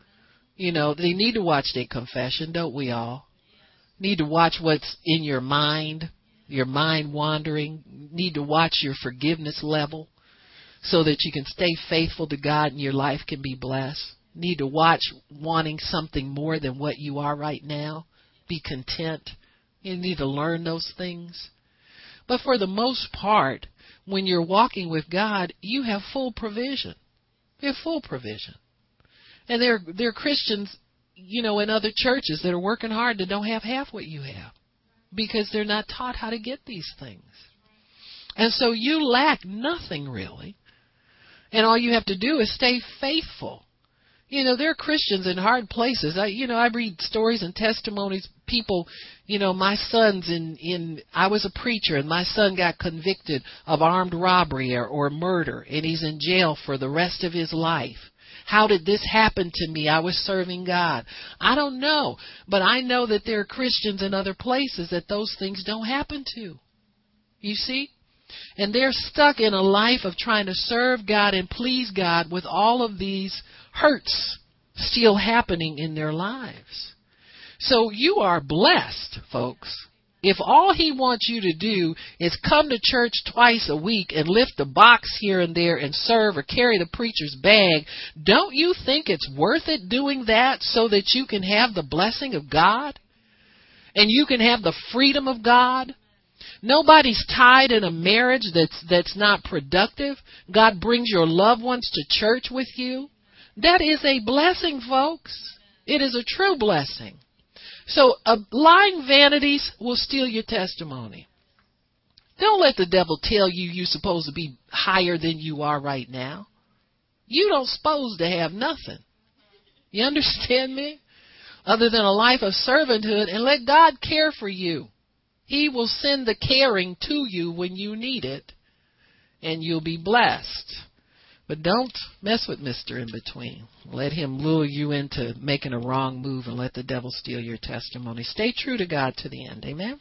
You know, they need to watch their confession, don't we all? Need to watch what's in your mind, your mind wandering. Need to watch your forgiveness level so that you can stay faithful to God and your life can be blessed need to watch wanting something more than what you are right now. Be content. You need to learn those things. But for the most part, when you're walking with God, you have full provision. You have full provision. And there, there are Christians, you know, in other churches that are working hard that don't have half what you have because they're not taught how to get these things. And so you lack nothing really. And all you have to do is stay faithful you know, there are Christians in hard places. I, you know, I read stories and testimonies. People, you know, my son's in in. I was a preacher, and my son got convicted of armed robbery or, or murder, and he's in jail for the rest of his life. How did this happen to me? I was serving God. I don't know, but I know that there are Christians in other places that those things don't happen to. You see? And they're stuck in a life of trying to serve God and please God with all of these hurts still happening in their lives. So you are blessed, folks. If all he wants you to do is come to church twice a week and lift a box here and there and serve or carry the preacher's bag, don't you think it's worth it doing that so that you can have the blessing of God? And you can have the freedom of God? Nobody's tied in a marriage that's that's not productive. God brings your loved ones to church with you. That is a blessing, folks. It is a true blessing. So, uh, lying vanities will steal your testimony. Don't let the devil tell you you're supposed to be higher than you are right now. You don't supposed to have nothing. You understand me? Other than a life of servanthood and let God care for you. He will send the caring to you when you need it and you'll be blessed. But don't mess with Mr. In Between. Let him lure you into making a wrong move and let the devil steal your testimony. Stay true to God to the end. Amen.